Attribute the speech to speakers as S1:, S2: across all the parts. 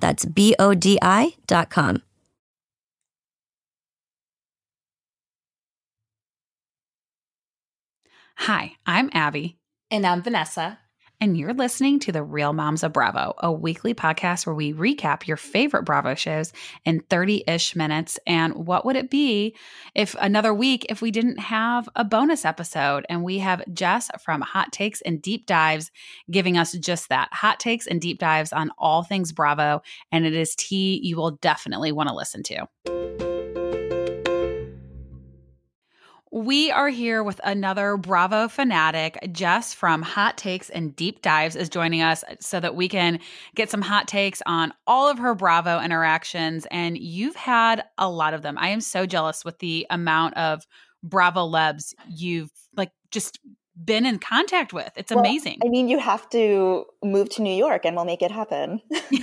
S1: That's B O D I dot com.
S2: Hi, I'm Abby.
S3: And I'm Vanessa
S2: and you're listening to The Real Moms of Bravo, a weekly podcast where we recap your favorite Bravo shows in 30 ish minutes. And what would it be if another week if we didn't have a bonus episode? And we have Jess from Hot Takes and Deep Dives giving us just that hot takes and deep dives on all things Bravo. And it is tea you will definitely want to listen to. We are here with another Bravo fanatic. Jess from Hot Takes and Deep Dives is joining us so that we can get some hot takes on all of her Bravo interactions. And you've had a lot of them. I am so jealous with the amount of Bravo lebs you've like just been in contact with. It's well, amazing.
S3: I mean, you have to move to New York and we'll make it happen.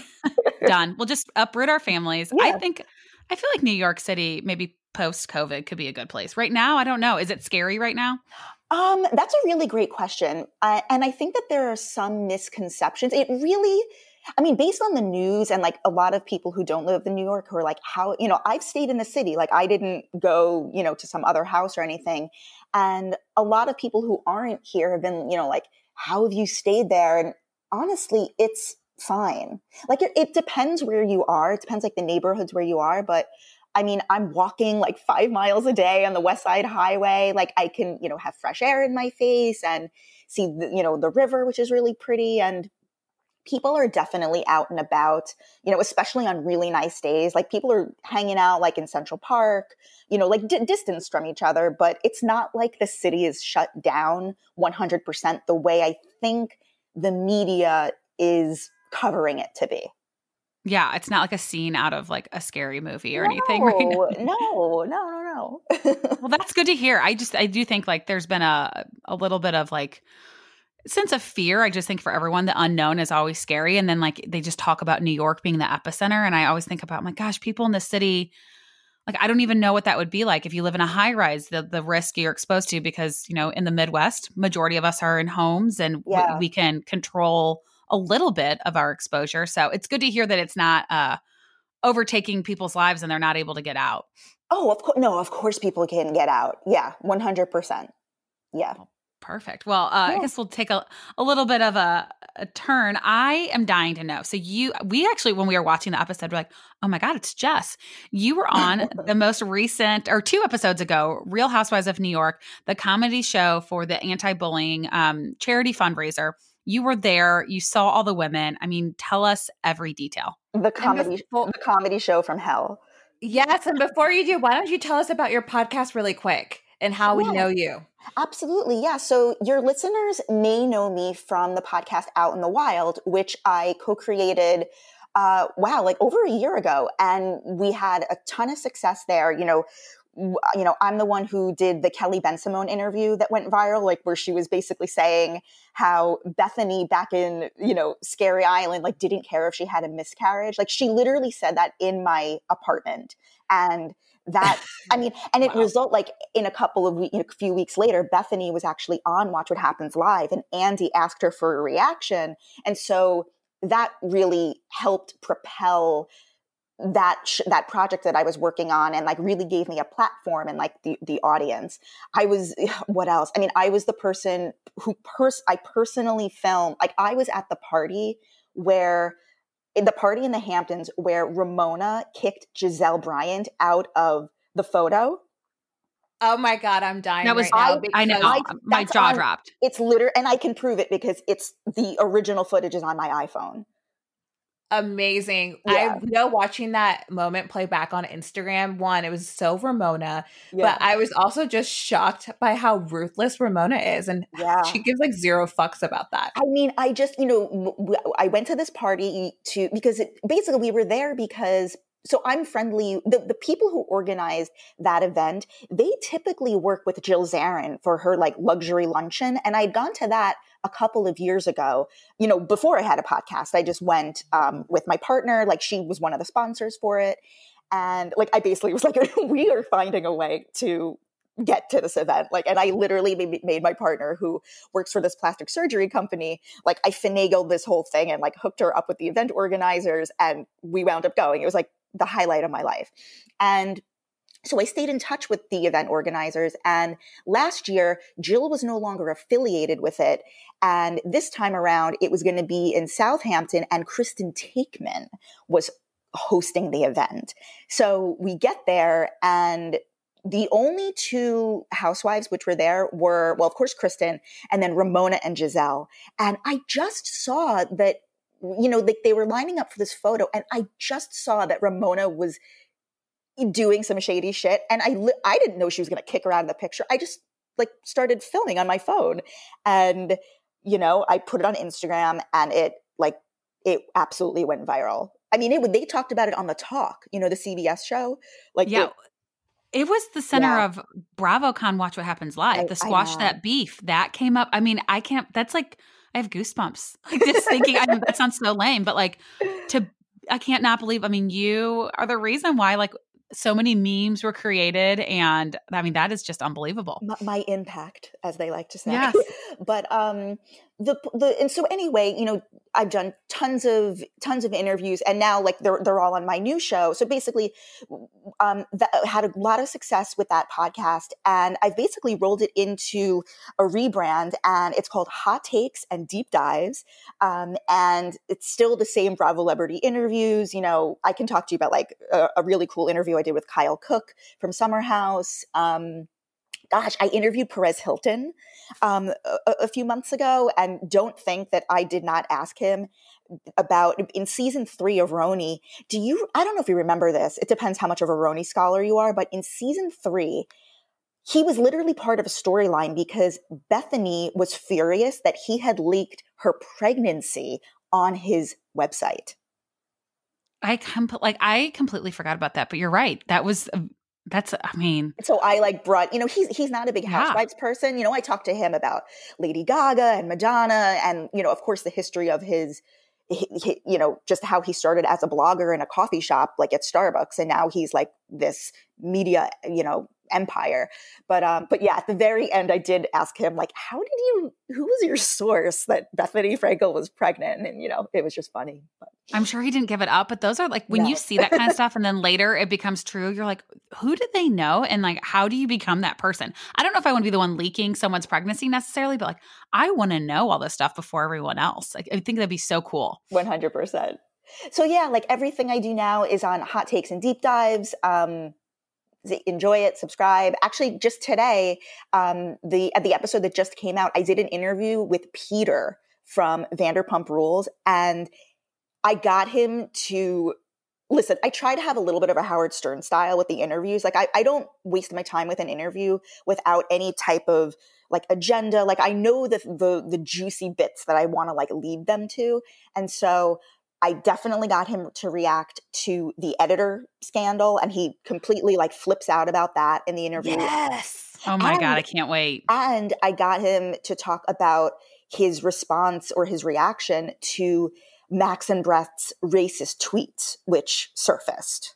S2: Done. We'll just uproot our families. Yeah. I think I feel like New York City maybe post COVID could be a good place. Right now, I don't know. Is it scary right now?
S3: Um, that's a really great question. Uh, and I think that there are some misconceptions. It really, I mean, based on the news and like a lot of people who don't live in New York who are like, how, you know, I've stayed in the city. Like I didn't go, you know, to some other house or anything. And a lot of people who aren't here have been, you know, like, how have you stayed there? And honestly, it's fine. Like it, it depends where you are. It depends like the neighborhoods where you are. But I mean, I'm walking like five miles a day on the West Side Highway. Like I can, you know, have fresh air in my face and see, the, you know, the river, which is really pretty. And people are definitely out and about, you know, especially on really nice days. Like people are hanging out like in Central Park, you know, like d- distance from each other, but it's not like the city is shut down 100% the way I think the media is covering it to be.
S2: Yeah, it's not like a scene out of like a scary movie or no, anything. Right
S3: no, no, no,
S2: no. well, that's good to hear. I just I do think like there's been a a little bit of like sense of fear. I just think for everyone, the unknown is always scary. And then like they just talk about New York being the epicenter, and I always think about my gosh, people in the city. Like I don't even know what that would be like if you live in a high rise. The the risk you're exposed to because you know in the Midwest, majority of us are in homes, and yeah. we, we can control a little bit of our exposure. So it's good to hear that it's not uh, overtaking people's lives and they're not able to get out.
S3: Oh, of course. No, of course people can get out. Yeah, 100%. Yeah.
S2: Perfect. Well, uh, yeah. I guess we'll take a, a little bit of a, a, turn. I am dying to know. So you, we actually, when we were watching the episode, we're like, oh my God, it's Jess. You were on the most recent, or two episodes ago, Real Housewives of New York, the comedy show for the anti-bullying um, charity fundraiser. You were there. You saw all the women. I mean, tell us every detail.
S3: The comedy, before, the comedy show from hell.
S4: Yes, and before you do, why don't you tell us about your podcast really quick and how yeah. we know you?
S3: Absolutely. Yeah. So your listeners may know me from the podcast Out in the Wild, which I co-created uh, wow, like over a year ago. And we had a ton of success there. You know, you know, I'm the one who did the Kelly Ben Bensimon interview that went viral, like where she was basically saying how Bethenny back in, you know, Scary Island, like didn't care if she had a miscarriage. Like she literally said that in my apartment. And that, I mean, and it wow. result like in a couple of weeks, you know, a few weeks later, Bethenny was actually on Watch What Happens Live and Andy asked her for a reaction. And so that really helped propel that sh- that project that I was working on and like really gave me a platform and like the the audience. I was what else? I mean, I was the person who pers I personally filmed like I was at the party where in the party in the Hamptons where Ramona kicked Gizelle Bryant out of the photo.
S4: Oh my god, I'm dying.
S2: That was
S4: right now
S2: I, I know
S3: I-
S2: my jaw
S3: on-
S2: dropped.
S3: It's literally, and I can prove it because it's the original footage is on my iPhone.
S4: Amazing.
S3: Yeah.
S4: I know watching that moment play back on Instagram. One, it was so Ramona,
S3: Yeah.
S4: but I was also just shocked by how ruthless Ramona is, and
S3: yeah.
S4: she gives like zero fucks about that.
S3: I mean, I just, you know, I went to this party to because it, basically we were there because so I'm friendly. The, the people who organized that event, they typically work with Jill Zarin for her like luxury luncheon. And I'd gone to that a couple of years ago, you know, before I had a podcast. I just went um, with my partner, like she was one of the sponsors for it. And like I basically was like, we are finding a way to get to this event. Like, and I literally made, my partner who works for this plastic surgery company, like I finagled this whole thing and like hooked her up with the event organizers and we wound up going. It was like the highlight of my life. And so I stayed in touch with the event organizers. And last year, Jill was no longer affiliated with it. And this time around, it was going to be in Southampton, and Kristen Taekman was hosting the event. So we get there, and the only two housewives which were there were, well, of course, Kristen, and then Ramona and Gizelle. And I just saw that, you know, like they were lining up for this photo, and I just saw that Ramona was doing some shady shit, and I li- I didn't know she was going to kick her out of the picture. I just like started filming on my phone, and you know, I put it on Instagram, and it like it absolutely went viral. I mean, it would. They talked about it on the Talk, you know, the CBS show. Like,
S2: yeah.
S3: it-
S2: It was the center
S3: Yeah.
S2: of BravoCon Watch What Happens Live.
S3: I-
S2: the squash that beef that came up. I mean, I can't. That's like I have goosebumps. Like just thinking. I know that sounds so lame, but like to I can't not believe. I mean, you are the reason why like so many memes were created, and I mean that is just unbelievable.
S3: my, my impact, as they like to say.
S2: Yes.
S3: but um, the the and so anyway, you know, I've done tons of tons of interviews, and now like they're they're all on my new show. So basically, um, that had a lot of success with that podcast, and I've basically rolled it into a rebrand, and it's called Hot Takes and Deep Dives, um, and it's still the same Bravo Celebrity interviews. You know, I can talk to you about like a, a really cool interview I did with Kyle Cooke from Summer House. Um, gosh, I interviewed Perez Hilton um, a, a few months ago, and don't think that I did not ask him about in season three of RHONY. Do you? I don't know if you remember this. It depends how much of a RHONY scholar you are, but in season three. He was literally part of a storyline because Bethenny was furious that he had leaked her pregnancy on his website.
S2: I like I completely forgot about that, but you're right. That was that's. I mean,
S3: So I like brought, you know, he's he's not a big
S2: Yeah.
S3: housewives person. You know, I talked to him about Lady Gaga and Madonna, and you know, of course, the history of his, hi- hi- you know, just how he started as a blogger in a coffee shop, like at Starbucks, and now he's like this media, you know, empire. But um, but yeah, at the very end, I did ask him like, how did you? Who was your source that Bethenny Frankel was pregnant? And you know, it was just funny. But
S2: I'm sure he didn't give it up, but those are like when
S3: No.
S2: you see that kind of stuff and then later it becomes true, you're like, who did they know? And like, how do you become that person? I don't know if I want to be the one leaking someone's pregnancy necessarily, but like, I want to know all this stuff before everyone else. Like, I think that'd be so cool.
S3: 100%. So yeah, like everything I do now is on hot takes and deep dives. Um, enjoy it, subscribe. Actually, just today, um, the at the episode that just came out, I did an interview with Peter from Vanderpump Rules, and I got him to listen. I try to have a little bit of a Howard Stern style with the interviews. Like I, I don't waste my time with an interview without any type of like agenda. Like I know the the the juicy bits that I want to like lead them to, and so I definitely got him to react to the editor scandal, and he completely like flips out about that in the interview.
S4: Yes.
S2: Oh my God, I can't wait.
S3: And I got him to talk about his response or his reaction to Max and Brett's racist tweets, which surfaced.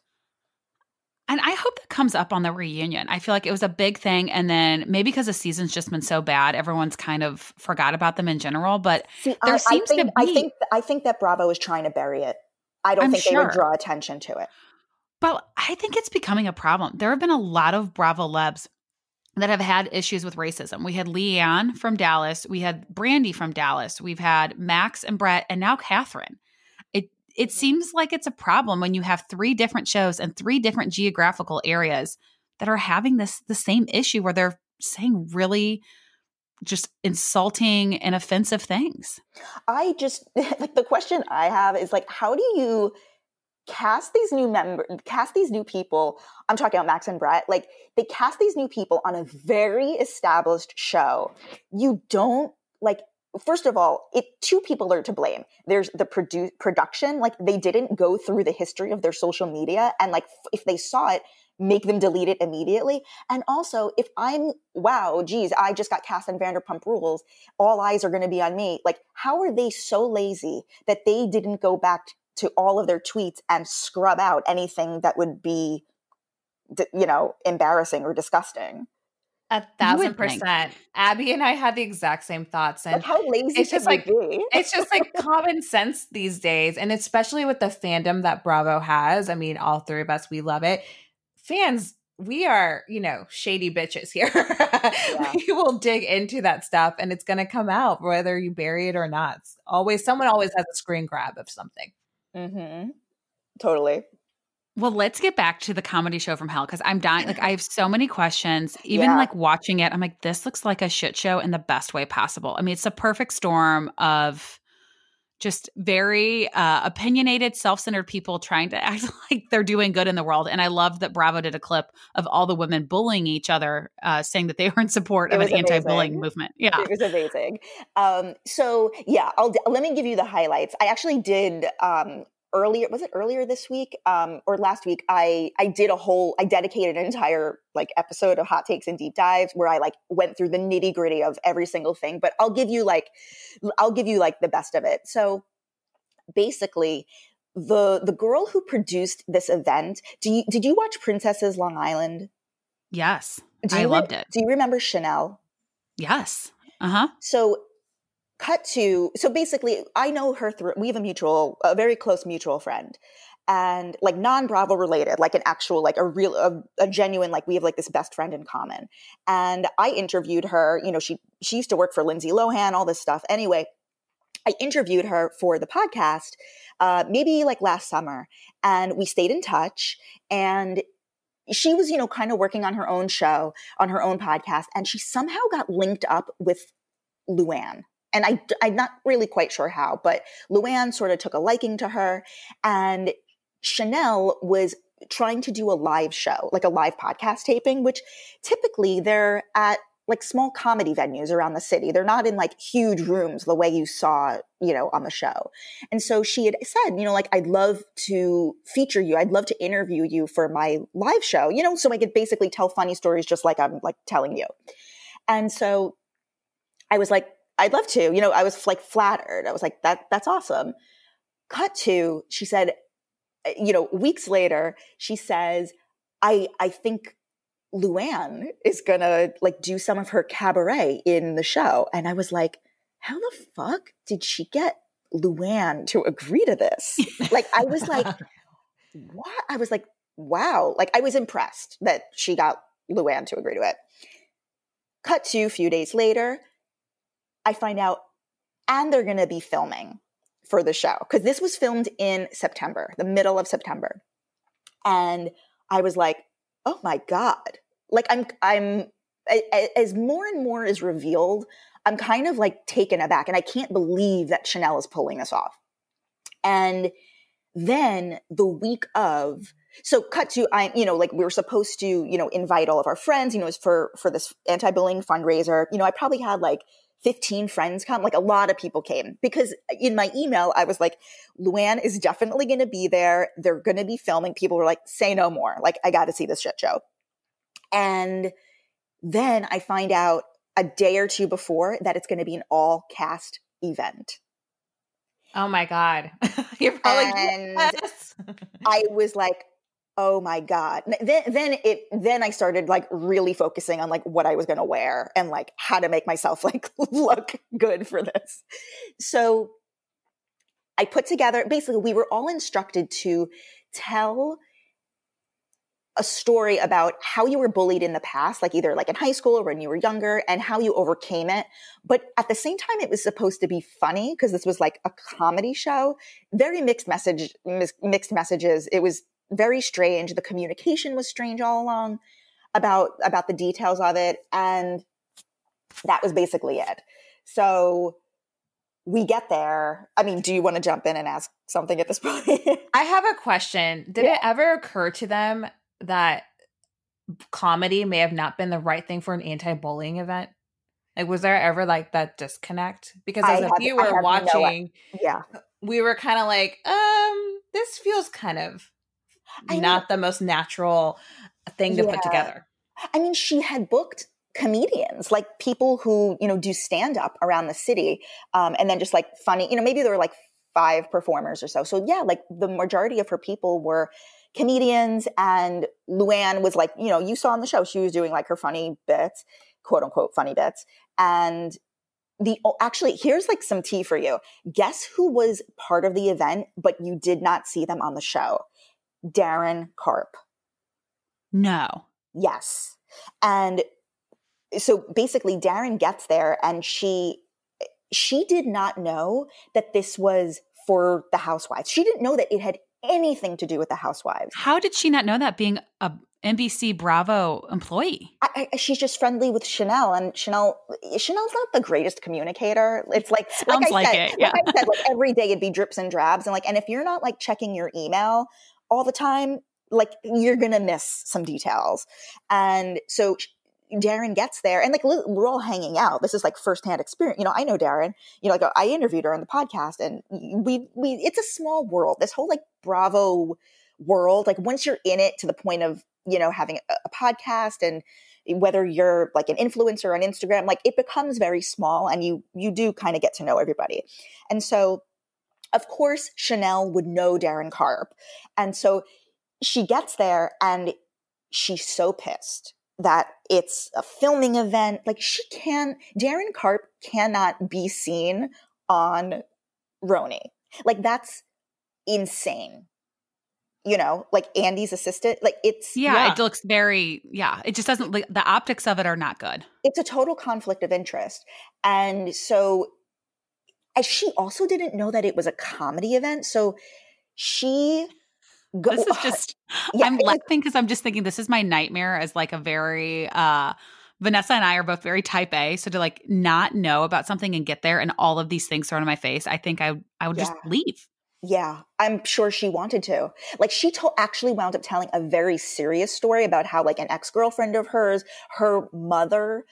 S2: And I hope that comes up on the reunion. I feel like it was a big thing. And then maybe because the season's just been so bad, everyone's kind of forgot about them in general. But
S3: See,
S2: There
S3: I,
S2: seems to
S3: I think, I
S2: be-
S3: think I think that Bravo is trying to bury it. I don't
S2: I'm
S3: think they would draw attention to it.
S2: But I think it's becoming a problem. There have been a lot of Bravo Lebs that have had issues with racism. We had LeeAnne from Dallas, we had Brandi from Dallas, we've had Max and Brett, and now Kathryn. It it seems like it's a problem when you have three different shows and three different geographical areas that are having this the same issue where they're saying really just insulting and offensive things.
S3: I just like the question I have is like how do you cast these new member cast these new people i'm talking about max and brett like they cast these new people on a very established show you don't like first of all it two people are to blame. There's the produ- production like they didn't go through the history of their social media and like f- if they saw it make them delete it immediately. And also if i'm wow geez i just got cast on vanderpump rules all eyes are going to be on me like how are they so lazy that they didn't go back to all of their tweets and scrub out anything that would be you know embarrassing or disgusting
S4: a thousand percent. Abby and I had the exact same thoughts. And
S3: like how lazy
S4: it's just like
S3: be?
S4: it's just like common sense these days. And especially with the fandom that Bravo has. I mean, all three of us, we love it. Fans, we are, you know, shady bitches here. Yeah. we will dig into that stuff and it's gonna come out whether you bury it or not. It's always someone always has a screen grab of something.
S3: Mm-hmm. Totally.
S2: Well, let's get back to the comedy show from hell because I'm dying. Like, I have so many questions. Even yeah. like watching it, I'm like, this looks like a shit show in the best way possible. I mean, it's a perfect storm of just very uh, opinionated, self centered people trying to act like they're doing good in the world. And I love that Bravo did a clip of all the women bullying each other, uh, saying that they were in support of an anti bullying movement. Yeah.
S3: It was amazing. Um, so, yeah, I'll, let me give you the highlights. I actually did um, earlier was it earlier this week um, or last week i i did a whole i dedicated an entire like episode of hot takes and deep dives where i like went through the nitty gritty of every single thing but i'll give you like i'll give you like the best of it. So basically the the girl who produced this event do you did you watch princesses long island?
S2: Yes. Do i loved
S3: re-
S2: it.
S3: do you remember chanel?
S2: Yes. Uh-huh.
S3: So cut to so basically i know her through we have a mutual a very close mutual friend. And like non bravo related like an actual like a real a, a, genuine like we have like this best friend in common. And i interviewed her you know she she used to work for lindsay lohan all this stuff. Anyway i interviewed her for the podcast uh maybe like last summer. And we stayed in touch. And she was you know kind of working on her own show on her own podcast. And she somehow got linked up with luann and I, I'm not really quite sure how, but Luann sort of took a liking to her. And Chanel was trying to do a live show, like a live podcast taping, which typically they're at like small comedy venues around the city. They're not in like huge rooms the way you saw, you know, on the show. And so she had said, you know, like, I'd love to feature you. I'd love to interview you for my live show, you know, so I could basically tell funny stories just like I'm like telling you. And so I was like, I'd love to. You know, I was like flattered. I was like, that that's awesome. Cut to, she said, eh, you know, weeks later, she says, I I think Luann is gonna like do some of her cabaret in the show. And I was like, how the fuck did she get Luann to agree to this? like I was like, what? I was like, wow. Like I was impressed that she got Luann to agree to it. Cut to a few days later, I find out, and they're going to be filming for the show because this was filmed in September, the middle of September. And I was like, oh my God. Like, I'm, I'm, as more and more is revealed, I'm kind of like taken aback and I can't believe that Chanel is pulling this off. And then the week of, so cut to I, you know, like we were supposed to, you know, invite all of our friends, you know, for for this anti-bullying fundraiser. You know, I probably had like 15 friends come. Like a lot of people came because uh, in my email, I was like, Luann is definitely going to be there. They're going to be filming. People were like, say no more. Like, I got to see this shit show. And then I find out a day or two before that it's going to be an all cast event.
S4: Oh my God. You're probably
S3: and yes. I was like, oh my god then then it then i started like really focusing on like what i was going to wear and like how to make myself like look good for this so i put together basically we were all instructed to tell a story about how you were bullied in the past, like either like in high school or when you were younger, and how you overcame it. But at the same time, it was supposed to be funny because this was like a comedy show. Very mixed message, mixed messages. It was very strange. The communication was strange all along about about the details of it, and that was basically it. So we get there. I mean, do you want to jump in and ask something at this point?
S4: I have a question. Did yeah. it ever occur to them that comedy may have not been the right thing for an anti-bullying event? Like, was there ever like that disconnect? Because as I a have, viewer watching,
S3: no, yeah,
S4: we were kind of like, um, this feels kind of I not mean, the most natural thing to yeah. put together.
S3: I mean, she had booked comedians, like people who, you know, do stand up around the city. Um, and then just like funny, you know, maybe there were like five performers or so. So yeah, like the majority of her people were comedians and Luann was like, you know, you saw on the show, she was doing like her funny bits, quote unquote funny bits. And the oh, actually here's like some tea for you. Guess who was part of the event, but you did not see them on the show? Daryn Carp.
S2: No.
S3: Yes. And so basically Darren gets there and she she did not know that this was for the housewives. She didn't know that it had anything to do with the housewives.
S2: How did she not know that being a NBC Bravo employee?
S3: I, I, she's just friendly with Chanel, and Chanel Chanel's not the greatest communicator. It's like
S2: sounds like,
S3: like
S2: said, it. Yeah.
S3: Like I said, like every day it'd be drips and drabs, and like, and if you're not like checking your email all the time, like you're gonna miss some details. And so Daryn gets there and like we're all hanging out. This is like firsthand experience. You know, I know Daryn, you know, like I interviewed her on the podcast and we, we, it's a small world. This whole like Bravo world, like once you're in it to the point of, you know, having a, a podcast and whether you're like an influencer on Instagram, like it becomes very small and you, you do kind of get to know everybody. And so, of course, Chanel would know Daryn Carp. And so she gets there and she's so pissed that it's a filming event. Like she can't, Daryn Carp cannot be seen on RHONY. Like that's insane. You know, like Andy's assistant, like it's
S2: yeah, yeah, it looks very yeah. It just doesn't like the optics of it are not good.
S3: It's a total conflict of interest, and so as she also didn't know that it was a comedy event, so she
S2: Go, this is just yeah, I'm laughing because I'm just thinking this is my nightmare as like a very uh Vanessa and I are both very type A. So to like not know about something and get there and all of these things thrown in my face, I think I I would yeah. just leave.
S3: Yeah, I'm sure she wanted to. Like she told actually wound up telling a very serious story about how like an ex-girlfriend of hers, her mother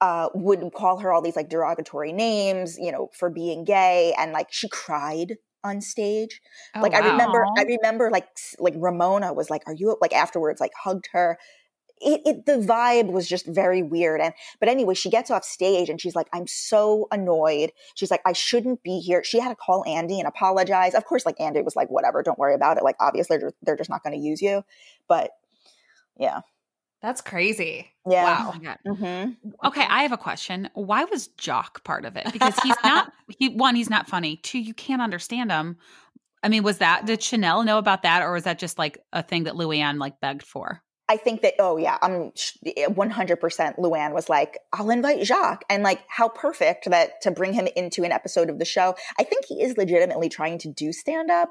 S3: uh, would call her all these like derogatory names, you know, for being gay. And like she cried on stage. Oh, like wow. I remember, I remember like like Ramona was like, "Are you like?" Afterwards, like hugged her. It, it, the vibe was just very weird and but anyway she gets off stage and she's like i'm so annoyed she's like i shouldn't be here she had to call andy and apologize of course like andy was like whatever don't worry about it like obviously they're, they're just not going to use you but yeah
S4: that's crazy.
S3: Yeah.
S2: Wow. Oh mm-hmm. Okay, I have a question. Why was Jacques part of it? Because he's not he one, he's not funny. Two, you can't understand him. I mean, was that did Chanel know about that, or was that just like a thing that Luann like begged for?
S3: I think that oh yeah, I'm 100% Luann was like, I'll invite Jacques, and like how perfect that to bring him into an episode of the show. I think he is legitimately trying to do stand up,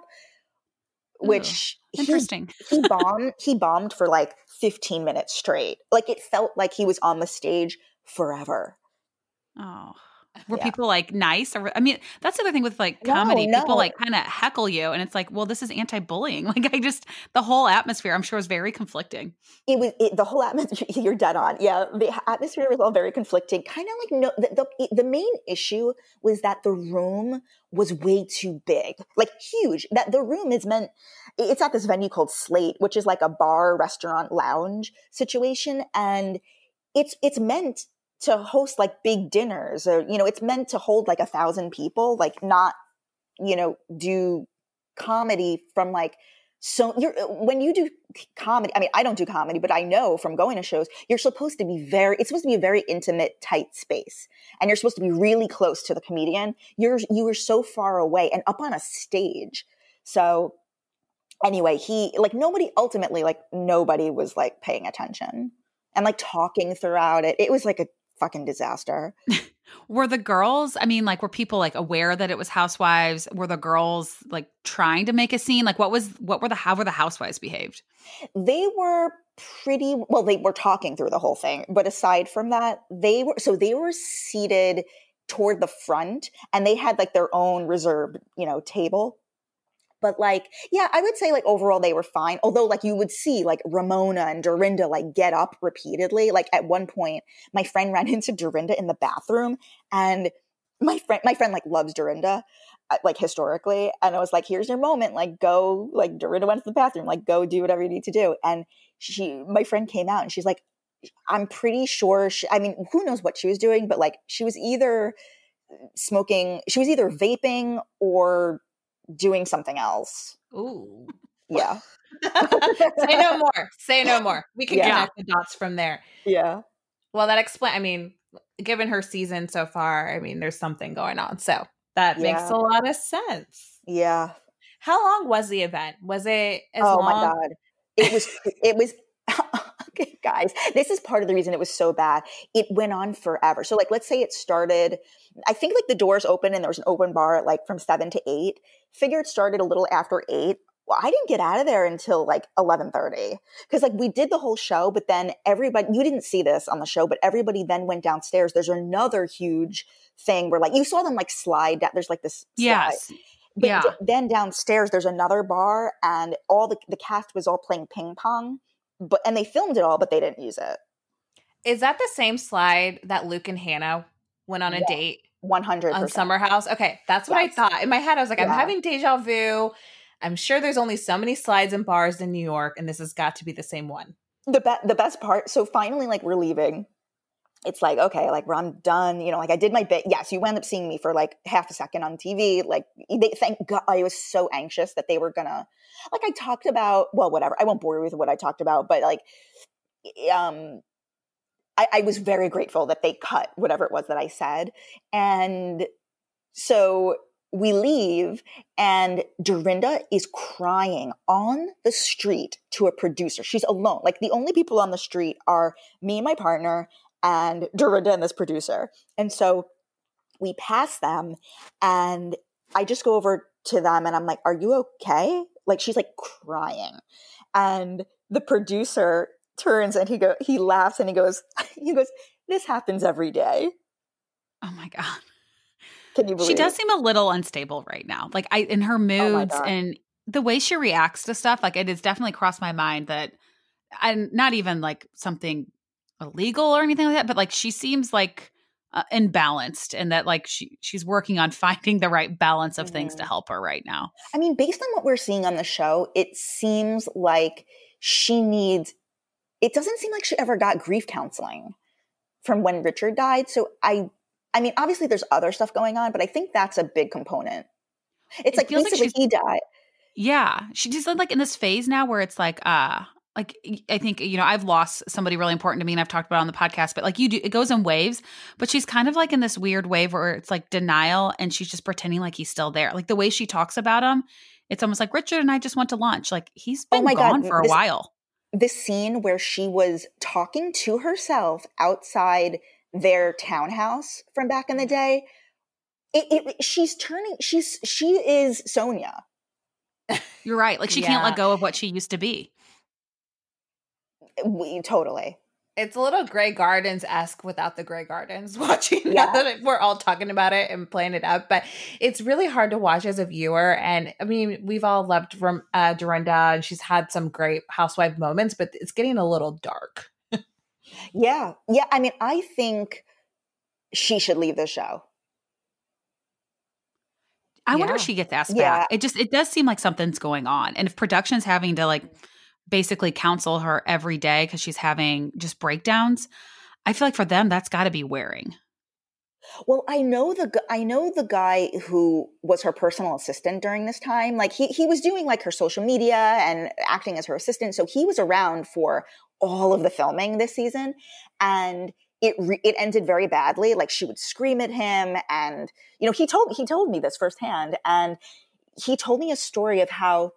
S3: which
S2: Ooh, interesting.
S3: He, he bombed. he bombed for like 15 minutes straight. Like it felt like he was on the stage forever.
S2: Oh. Were yeah. people like nice or I mean that's the other thing with like comedy no, no. people like kind of heckle you and it's like well this is anti-bullying like I just the whole atmosphere I'm sure was very conflicting.
S3: It was it, the whole atmosphere you're dead on. Yeah, the atmosphere was all very conflicting. Kind of like no the, the the main issue was that the room was way too big. Like huge. That the room is meant it's at this venue called Slate which is like a bar restaurant lounge situation and it's it's meant to host like big dinners or you know it's meant to hold like a thousand people like not you know do comedy from like so you're uh, when you do comedy i mean i don't do comedy but i know from going to shows you're supposed to be very it's supposed to be a very intimate tight space and you're supposed to be really close to the comedian you're you were so far away and up on a stage so anyway, he like nobody ultimately like nobody was like paying attention and like talking throughout it. It was like a fucking disaster.
S2: were the girls, I mean, like were people like aware that it was housewives? Were the girls like trying to make a scene? Like what was what were the how were the housewives behaved?
S3: They were pretty well, they were talking through the whole thing, but aside from that, they were so they were seated toward the front and they had like their own reserved, you know, table but like, yeah, I would say like overall they were fine. Although like you would see like Ramona and Dorinda like get up repeatedly. Like at one point, my friend ran into Dorinda in the bathroom and my friend, my friend like loves Dorinda uh, like historically. And I was like, here's your moment. Like go, like Dorinda went to the bathroom, like go do whatever you need to do. And she, my friend came out and she's like, I'm pretty sure she, I mean, who knows what she was doing, but like she was either smoking, she was either vaping or doing something else.
S4: Ooh.
S3: Yeah.
S4: Say no more. Say no more. We can yeah. connect the dots from there.
S3: Yeah.
S4: Well, that explain. I mean, given her season so far, I mean, there's something going on. So that yeah. makes a lot of sense.
S3: Yeah.
S4: How long was the event? Was it?
S3: oh
S4: long?
S3: my god! It was. it was. Okay, guys, this is part of the reason it was so bad. It went on forever. So, like, let's say it started. I think like the doors open and there was an open bar at like from seven to eight. Figure it started a little after eight. Well, I didn't get out of there until like eleven thirty because like we did the whole show, but then everybody you didn't see this on the show, but everybody then went downstairs. There's another huge thing where like you saw them like slide down. There's like this
S2: yes.
S3: But yeah. then downstairs there's another bar and all the the cast was all playing ping pong but and they filmed it all, but they didn't use it.
S4: Is that the same slide that Luke and Hannah went on a yeah, date?
S3: One hundred
S4: on Summer House. Okay, that's what yes. I thought in my head. I was like, yeah. I'm having deja vu. I'm sure there's only so many slides and bars in New York, and this has got to be the same one.
S3: The be- the best part. So finally, like we're leaving. It's like okay, like I'm done. You know, like I did my bit. Yes, you wound up seeing me for like half a second on TV. Like they thank God. I was so anxious that they were gonna like I talked about, well, whatever. I won't bore you with what I talked about, but like, um, I, I was very grateful that they cut whatever it was that I said. And so we leave and Dorinda is crying on the street to a producer. She's alone. Like the only people on the street are me and my partner and Dorinda and this producer. And so we pass them and I just go over to them and I'm like, Are you okay? Like she's like crying. And the producer turns and he go he laughs and he goes, he goes, This happens every day.
S2: Oh my God.
S3: Can you believe
S2: She does seem a little unstable right now. Like I in her oh moods oh and the way she reacts to stuff, like it has definitely crossed my mind that and not even like something illegal or anything like that, but like she seems like uh, and balanced and that like she she's working on finding the right balance of mm-hmm. things to mm-hmm. help her right now.
S3: I mean, based on what we're seeing on the show, it seems like she needs it doesn't seem like she ever got grief counseling from when Richard died. So I I mean, obviously there's other stuff going on, but I think that's a big component. It's it like basically like he died.
S2: Yeah. She just like in this phase now where it's like, uh, like I think you know I've lost somebody really important to me and I've talked about on the podcast but like you do it goes in waves but she's kind of like in this weird wave where it's like denial and she's just pretending like he's still there. Like the way she talks about him it's almost like Richard and I just went to lunch. Like he's oh been oh gone God. for a
S3: this,
S2: while.
S3: this scene where she was talking to herself outside their townhouse from back in the mm-hmm. day it, it she's turning she's she is Sonja.
S2: You're right. Like she yeah. can't let go of what she used to be
S3: we totally.
S4: It's a little Grey Gardens esque without the Grey Gardens. Watching yeah. that we're all talking about it and playing it up, but it's really hard to watch as a viewer. And I mean, we've all loved from uh, Dorinda, and she's had some great housewife moments, but it's getting a little dark.
S3: yeah, yeah. I mean, I think she should leave the show.
S2: I yeah. wonder if she gets asked yeah. back. It just it does seem like something's going on, and if production's having to like basically counsel her every day because she's having just breakdowns. I feel like for them, that's got to be wearing.
S3: Well, I know the I know the guy who was her personal assistant during this time. Like he he was doing like her social media and acting as her assistant, so he was around for all of the filming this season, and it re- it ended very badly. Like she would scream at him, and you know he told he told me this firsthand, and he told me a story of how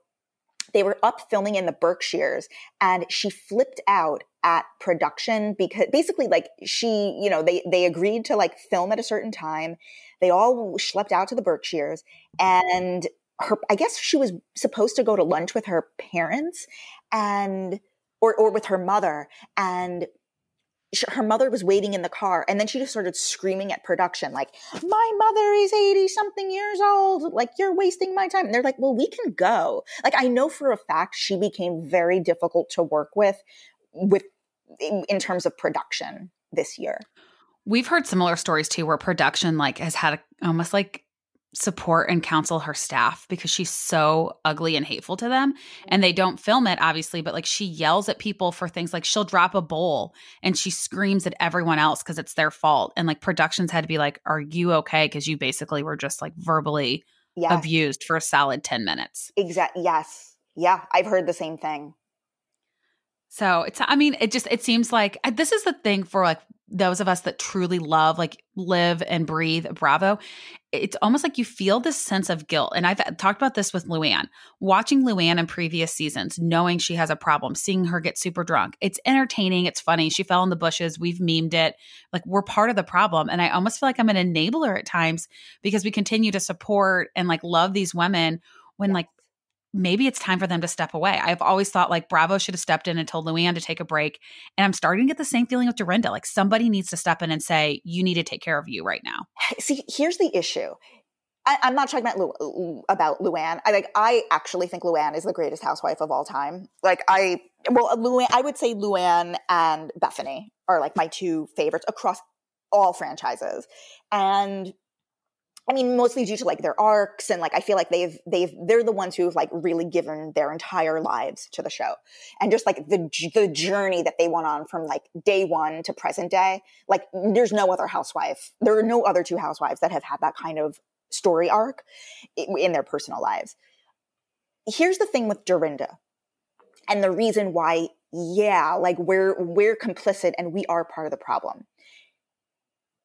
S3: they were up filming in the Berkshires and she flipped out at production because basically like she, you know, they they agreed to like film at a certain time. They all schlepped out to the Berkshires and her I guess she was supposed to go to lunch with her parents and or or with her mother and her mother was waiting in the car and then she just started screaming at production like my mother is 80 something years old like you're wasting my time. And they're like well we can go. Like i know for a fact she became very difficult to work with with in, in terms of production this year.
S2: We've heard similar stories too where production like has had a, almost like support and counsel her staff because she's so ugly and hateful to them and they mm-hmm. don't film it obviously but like she yells at people for things like she'll drop a bowl and she screams at everyone else because it's their fault and like productions had to be like are you okay? because you basically were just like verbally yes. abused for a solid 10 minutes.
S3: Exactly yes. Yeah i've heard the same thing
S2: so it's i mean it just it seems like this is the thing for like those of us that truly love like live and breathe bravo. It's almost like you feel this sense of guilt and i've uh, talked about this with luann. Watching luann in previous seasons knowing she has a problem seeing her get super drunk it's entertaining it's funny she fell in the bushes we've memed it like we're part of the problem and i almost feel like i'm an enabler at times because we continue to support and like love these women when like maybe it's time for them to step away. I've always thought like Bravo should have stepped in and told Luann to take a break. And I'm starting to get the same feeling with Dorinda. Like somebody needs to step in and say, you need to take care of you right now.
S3: See, here's the issue. I, am not talking about Lu, about Luann. I like. I actually think Luann is the greatest housewife of all time. Like I, well, uh, Luann. I would say Luann and Bethenny are like my two favorites across all franchises. And I mean, mostly due to like their arcs and like I feel like they've they've they're the ones who've like really given their entire lives to the show, and just like the the journey that they went on from like day one to present day. Like, there's no other housewife. There are no other two housewives that have had that kind of story arc in their personal lives. Here's the thing with Dorinda, and the reason why, yeah, like we're we're complicit and we are part of the problem.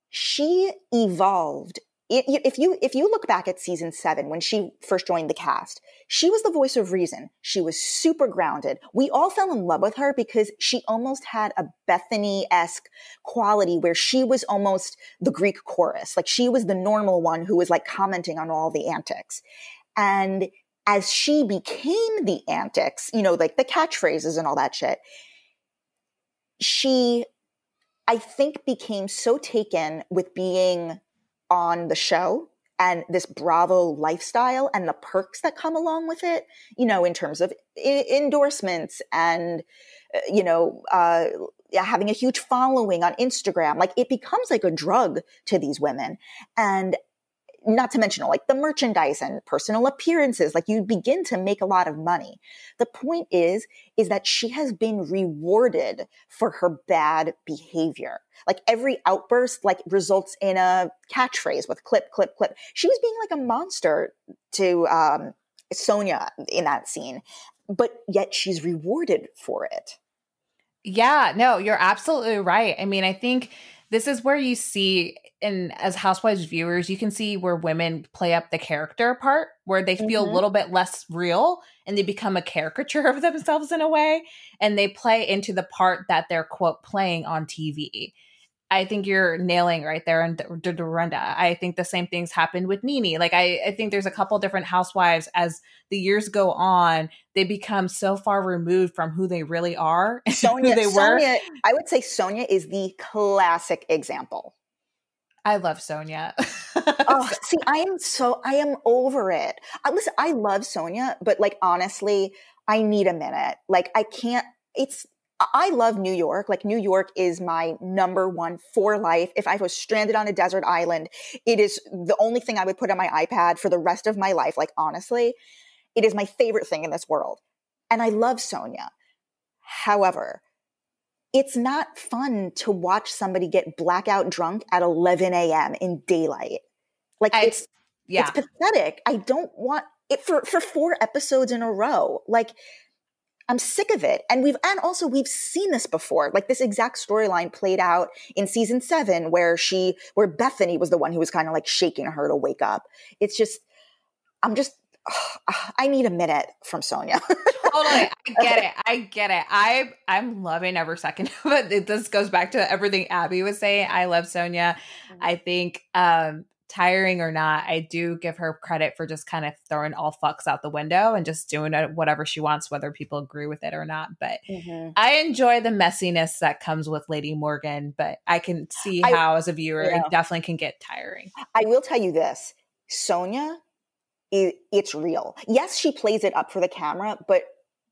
S3: She evolved if you if you look back at season seven when she first joined the cast she was the voice of reason. She was super grounded. We all fell in love with her because she almost had a bethenny-esque quality where she was almost the greek chorus. Like she was the normal one who was like commenting on all the antics. And as she became the antics you know like the catchphrases and all that shit she i think became so taken with being on the show and this Bravo lifestyle and the perks that come along with it, you know, in terms of I- endorsements and, uh, you know, uh, having a huge following on Instagram. Like it becomes like a drug to these women. And not to mention like the merchandise and personal appearances like you begin to make a lot of money. The point is is that she has been rewarded for her bad behavior. Like every outburst like results in a catchphrase with clip clip clip. She was being like a monster to um sonja in that scene but yet she's rewarded for it.
S4: Yeah no you're absolutely right. I mean i think this is where you see and as housewives viewers you can see where women play up the character part where they feel mm-hmm. a little bit less real and they become a caricature of themselves in a way and they play into the part that they're quote playing on tv I think you're nailing right there in Dorinda. I think the same things happened with NeNe. Like I, I think there's a couple different housewives as the years go on, they become so far removed from who they really are.
S3: Sonja, they were. Sonja, I would say Sonja is the classic example.
S4: I love Sonja.
S3: oh, see, I am so I am over it. I, listen, I love Sonja, but like honestly, I need a minute. Like I can't. It's I love New York. Like New York is my number one for life. If I was stranded on a desert island, it is the only thing I would put on my iPad for the rest of my life. Like honestly, it is my favorite thing in this world. And I love Sonja. However, it's not fun to watch somebody get blackout drunk at 11 a.m. in daylight. Like I, it's yeah. it's pathetic. I don't want it for for four episodes in a row. Like I'm sick of it. And we've, and also we've seen this before. Like this exact storyline played out in season seven where she, where Bethenny was the one who was kind of like shaking her to wake up. It's just, I'm just, I need a minute from Sonja.
S4: totally. I get it. I get it. I I'm loving every second of it. This goes back to everything Abby was saying. I love Sonja. Mm-hmm. I think um tiring or not, I do give her credit for just kind of throwing all fucks out the window and just doing whatever she wants, whether people agree with it or not. But mm-hmm. I enjoy the messiness that comes with Lady Morgan, but I can see I, how, as a viewer, yeah. it definitely can get tiring.
S3: I will tell you this Sonja, it, it's real. Yes, she plays it up for the camera, but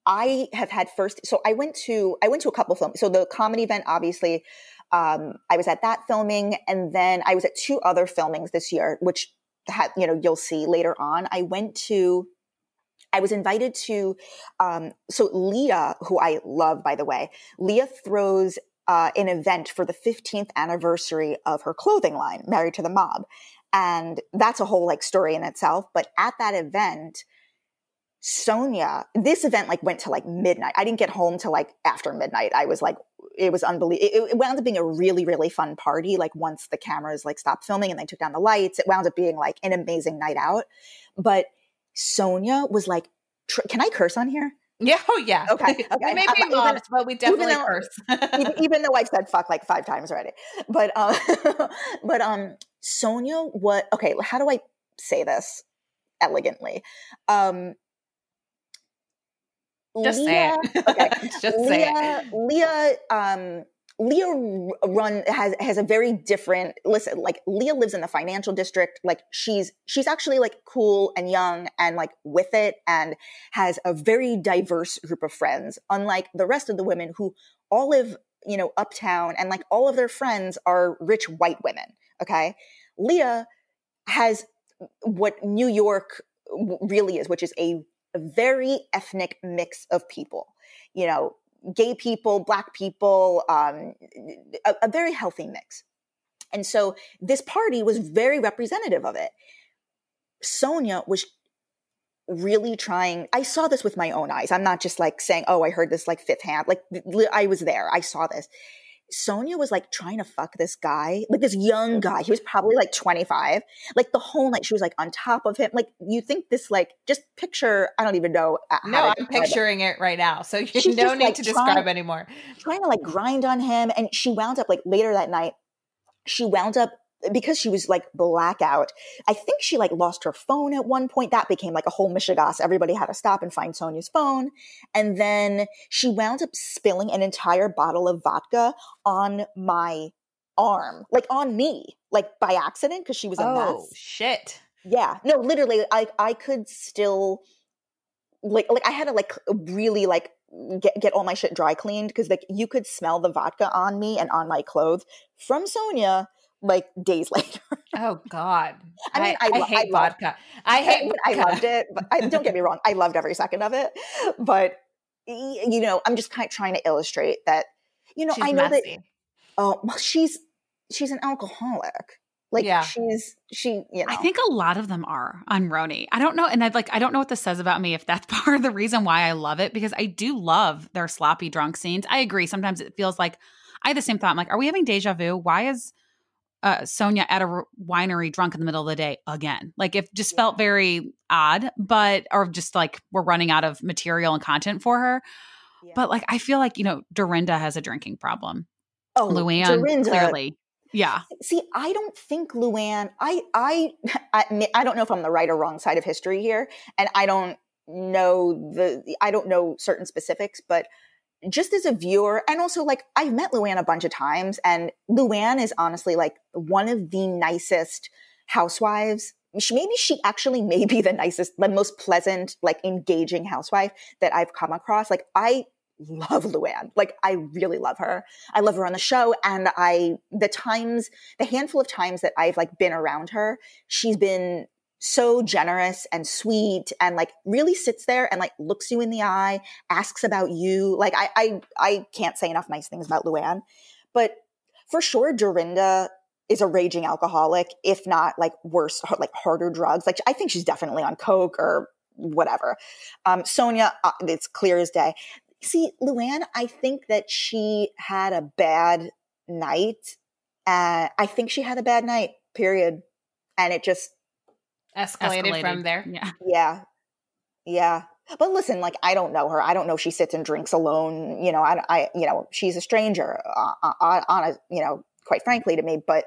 S3: I have had first. So I went to I went to a couple films. So the comedy event, obviously, um, I was at that filming, and then I was at two other filmings this year, which had you know you'll see later on. I went to. I was invited to, um, so Leah, who I love, by the way, Leah throws uh, an event for the 15th anniversary of her clothing line, Married to the Mob. And that's a whole like story in itself. But at that event, Sonja, this event like went to like midnight. I didn't get home till like after midnight. I was like it was unbelievable. It, it, wound up being a really, really fun party. Like once the cameras like stopped filming and they took down the lights, it wound up being like an amazing night out. But Sonja was like, tr- can I curse on here?
S4: Yeah. Oh, yeah.
S3: Okay. okay.
S4: we may be moms, but we definitely
S3: even
S4: curse.
S3: even, even, though I've said fuck like five times already, but um, but um, Sonja, what? Okay, how do I say this elegantly? Um,
S4: just Leah, say it. Okay. Just
S3: Leah,
S4: say it.
S3: Leah, um, Leah run has has a very different listen like Leah lives in the financial district like she's she's actually like cool and young and like with it and has a very diverse group of friends unlike the rest of the women who all live you know uptown and like all of their friends are rich white women okay Leah has what New York really is which is a a very ethnic mix of people. You know, gay people, black people, um, a, a very healthy mix. And so this party was very representative of it. Sonja was really trying i saw this with my own eyes i'm not just like saying oh i heard this like fifth hand like i was there i saw this Sonja was like trying to fuck this guy, like this young guy. He was probably like 25. Like the whole night, she was like on top of him. Like you think this, like just picture. I don't even know.
S4: Uh, no, I'm picturing it. it. right now. So you She's no need like to describe trying, anymore.
S3: Trying to like grind on him, and she wound up like later that night. She wound up because she was like blackout, I think she like lost her phone at one point. That became like a whole mishigas. Everybody had to stop and find Sonja's phone. And then she wound up spilling an entire bottle of vodka on my arm, like on me, like by accident because she was a oh, mess.
S4: shit.
S3: Yeah. No, literally, I I could still like like I had to like really like get get all my shit dry cleaned because like you could smell the vodka on me and on my clothes from Sonja like days later.
S4: oh God! I mean, I, I, I hate I vodka. Loved, I hate. Vodka.
S3: I loved it. But I, don't get me wrong. I loved every second of it. But you know, I'm just kind of trying to illustrate that. You know,
S4: she's
S3: I know
S4: messy.
S3: that. Oh, well, she's she's an alcoholic. Like yeah. she's she, you know. I
S2: think a lot of them are on RHONY. I don't know, and I'd like I don't know what this says about me if that's part of the reason why I love it because I do love their sloppy drunk scenes. I agree. Sometimes it feels like I had the same thought. I'm like, are we having deja vu? Why is uh, Sonja at a winery drunk in the middle of the day again. Like it just felt very odd, but or just like we're running out of material and content for her. Yeah. But like I feel like you know Dorinda has a drinking problem.
S3: Oh,
S2: Luann Dorinda. clearly. Yeah.
S3: See, I don't think Luann. I I I I don't know if I'm the right or wrong side of history here, and I don't know the I don't know certain specifics, but just as a viewer, and also like I've met Luann a bunch of times, and Luann is honestly like one of the nicest housewives. She, maybe she actually may be the nicest, the most pleasant, like engaging housewife that I've come across. Like I love Luann. Like I really love her. I love her on the show. And I, the times, the handful of times that I've like been around her, she's been so generous and sweet and like really sits there and like looks you in the eye, asks about you. Like I I I can't say enough nice things about Luann. But for sure Dorinda is a raging alcoholic, if not like worse, like harder drugs. Like I think she's definitely on coke or whatever. Um, Sonja, uh, it's clear as day. See, Luann, I think that she had a bad night. Uh, I think she had a bad night. Period. And it just
S4: escalated, escalated, from there.
S3: Yeah. Yeah. Yeah. But listen, like I don't know her. I don't know she sits and drinks alone. You know, I, I you know, she's a stranger uh, uh, on, on a, you know, quite frankly to me. But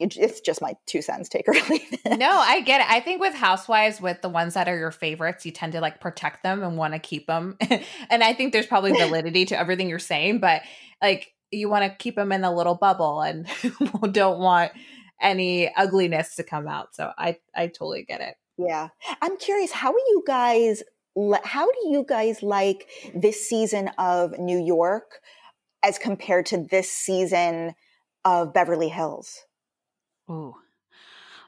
S3: it's just my two cents. Take or leave
S4: it. No, I get it. I think with housewives, with the ones that are your favorites, you tend to like protect them and want to keep them. and I think there's probably validity to everything you're saying, but like you want to keep them in a little bubble and don't want any ugliness to come out. So I I totally get it.
S3: Yeah. I'm curious, how are you guys how do you guys like this season of New York as compared to this season of Beverly Hills?
S2: Ooh.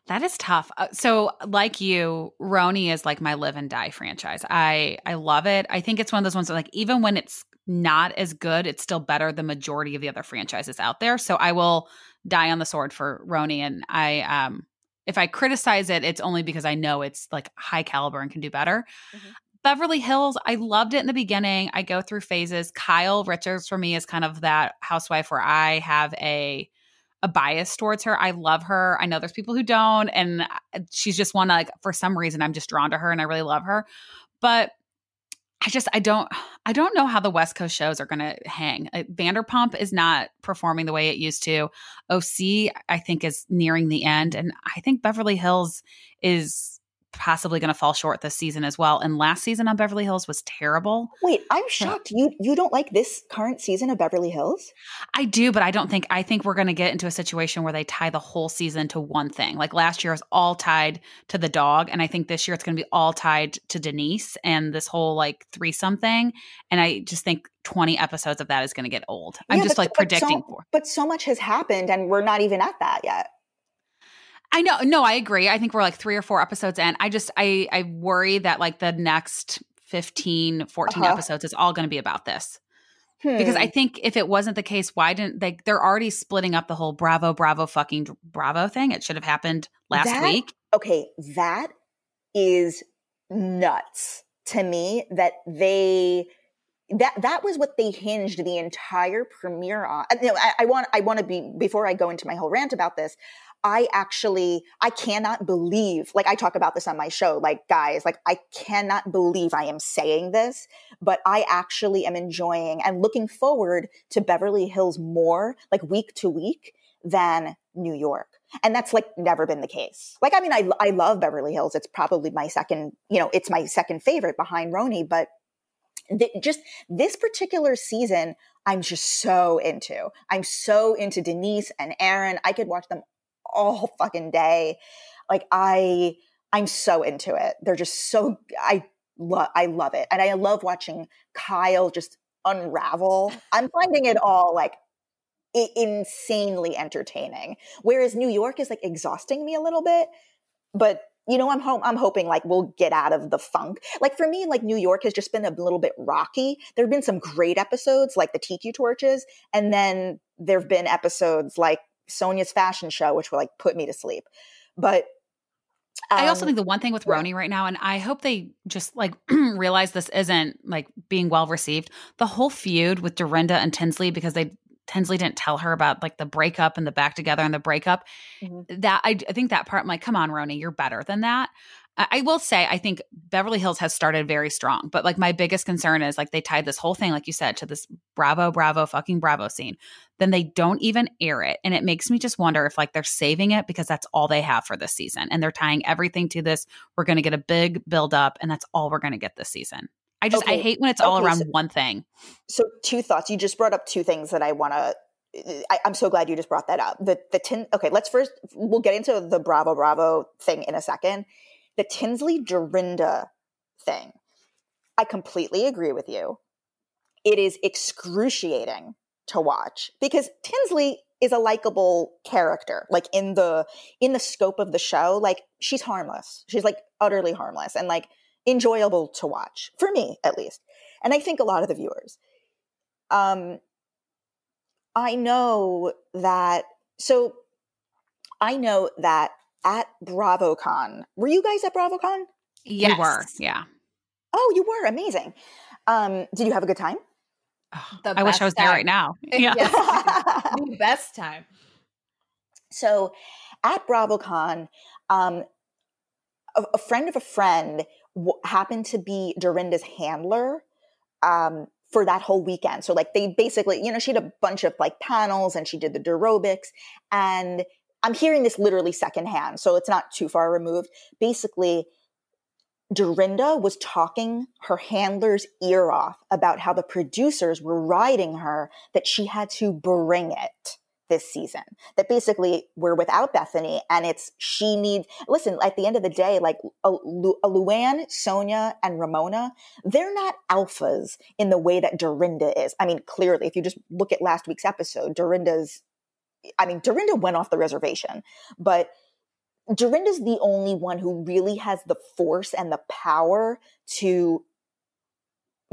S2: That is tough. Uh, so, like you, RHONY is like my live and die franchise. I I love it. I think it's one of those ones that like even when it's not as good, it's still better than majority of the other franchises out there. So I will die on the sword for RHONY, and I um if I criticize it, it's only because I know it's like high caliber and can do better. Mm-hmm. Beverly Hills, I loved it in the beginning. I go through phases. Kyle Richards for me is kind of that housewife where I have a a bias towards her. I love her. I know there's people who don't and uh, she's just one like for some reason I'm just drawn to her and I really love her. But I just I don't I don't know how the West Coast shows are going to hang. Uh, Vanderpump is not performing the way it used to. OC I think is nearing the end and I think Beverly Hills is possibly going to fall short this season as well. And last season on Beverly Hills was terrible.
S3: Wait, I'm shocked. you you don't like this current season of Beverly Hills?
S2: I do, but I don't think I think we're going to get into a situation where they tie the whole season to one thing. Like last year was all tied to the dog, and I think this year it's going to be all tied to Denise and this whole like threesome thing. And I just think 20 episodes of that is going to get old. I'm just but, like predicting
S3: so,
S2: for.
S3: But so much has happened and we're not even at that yet.
S2: I know. No, I agree. I think we're like three or four episodes in. I just, I, I worry that like the next 15, 14 uh-huh. episodes is all going to be about this. Hmm. Because I think if it wasn't the case, why didn't they? They're already splitting up the whole Bravo, Bravo, fucking Bravo thing. It should have happened last
S3: that,
S2: week.
S3: Okay, that is nuts to me that they that that was what they hinged the entire premiere on. You know, I, I want I want to be before I go into my whole rant about this. I actually, I cannot believe, like I talk about this on my show, like guys, like I cannot believe I am saying this, but I actually am enjoying and looking forward to Beverly Hills more, like week to week than New York. And that's like never been the case. Like, I mean, I, I love Beverly Hills. It's probably my second, you know, it's my second favorite behind RHONY, but th- just this particular season, I'm just so into. I'm so into Denise and Aaron. I could watch them all fucking day. Like I, I'm so into it. They're just so, I love, I love it. And I love watching Kyle just unravel. I'm finding it all like insanely entertaining. Whereas New York is like exhausting me a little bit, but you know, I'm home. I'm hoping like we'll get out of the funk. Like for me, like New York has just been a little bit rocky. There have been some great episodes, like the Tiki Torches, and then there have been episodes like Sonja's fashion show, which will like put me to sleep. But
S2: um, I also um, think the one thing with RHONY right now, and I hope they just like realize this isn't like being well received. The whole feud with Dorinda and Tinsley because they Tinsley didn't tell her about like the breakup and the back together and the breakup. Mm-hmm. That I, I think that part, I'm like, come on, RHONY, you're better than that. I will say, I think Beverly Hills has started very strong, but like my biggest concern is like they tied this whole thing, like you said, to this Bravo, Bravo, fucking Bravo scene. Then they don't even air it. And it makes me just wonder if like they're saving it because that's all they have for this season. And they're tying everything to this. We're going to get a big build up, and that's all we're going to get this season. I just, okay. I hate when it's all around
S3: so,
S2: one thing.
S3: So, two thoughts. You just brought up two things that I want to uh, I, am so glad you just brought that up. The the tin. Okay, let's first we'll get into the Bravo Bravo thing in a second the Tinsley Dorinda thing, I completely agree with you. It is excruciating to watch because Tinsley is a likable character like in the in the scope of the show like she's harmless. She's like utterly harmless and like enjoyable to watch for me at least. And i think a lot of the viewers. Um i know that so i know that at BravoCon. Were you guys at BravoCon?
S2: Yes. We were, yeah.
S3: Oh, you were amazing. Um, did you have a good time?
S2: Oh, I wish I was time. there right now. Yeah.
S4: the best time.
S3: So at BravoCon, um, a, a friend of a friend w- happened to be Dorinda's handler um, for that whole weekend. So like they basically, you know, she had a bunch of like panels and she did the aerobics and I'm hearing this literally secondhand, so it's not too far removed. Basically, Dorinda was talking her handler's ear off about how the producers were riding her that she had to bring it this season. That basically we're without Bethenny and it's she needs listen, at the end of the day, like a, a Luann, Sonja, and Ramona, they're not alphas in the way that Dorinda is. I mean, clearly, if you just look at last week's episode, Dorinda's I mean, Dorinda went off the reservation, but Dorinda's the only one who really has the force and the power to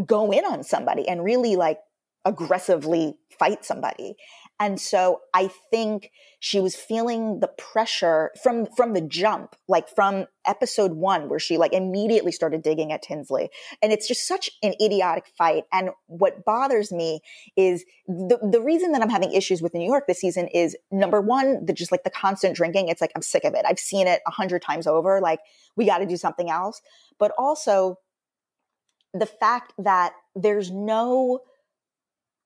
S3: go in on somebody and really like aggressively fight somebody. And so I think she was feeling the pressure from from the jump, like from episode 1 where she like immediately started digging at Tinsley. And it's just such an idiotic fight. And what bothers me is the the reason that I'm having issues with New York this season is number 1, the just like the constant drinking. It's like I'm sick of it. I've seen it a hundred times over. Like we got to do something else. But also the fact that there's no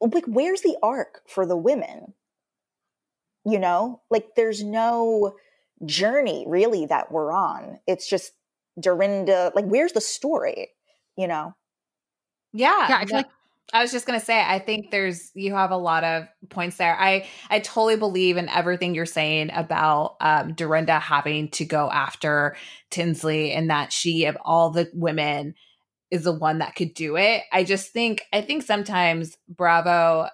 S3: like where's the arc for the women? You know? Like there's no journey really that we're on. It's just dorinda like where's the story? You know?
S4: Yeah
S2: yeah i feel like
S4: I was just gonna say, I think there's you have a lot of points there. I I totally believe in everything you're saying about um, Dorinda having to go after Tinsley and that she of all the women is the one that could do it. I just think I think sometimes Bravo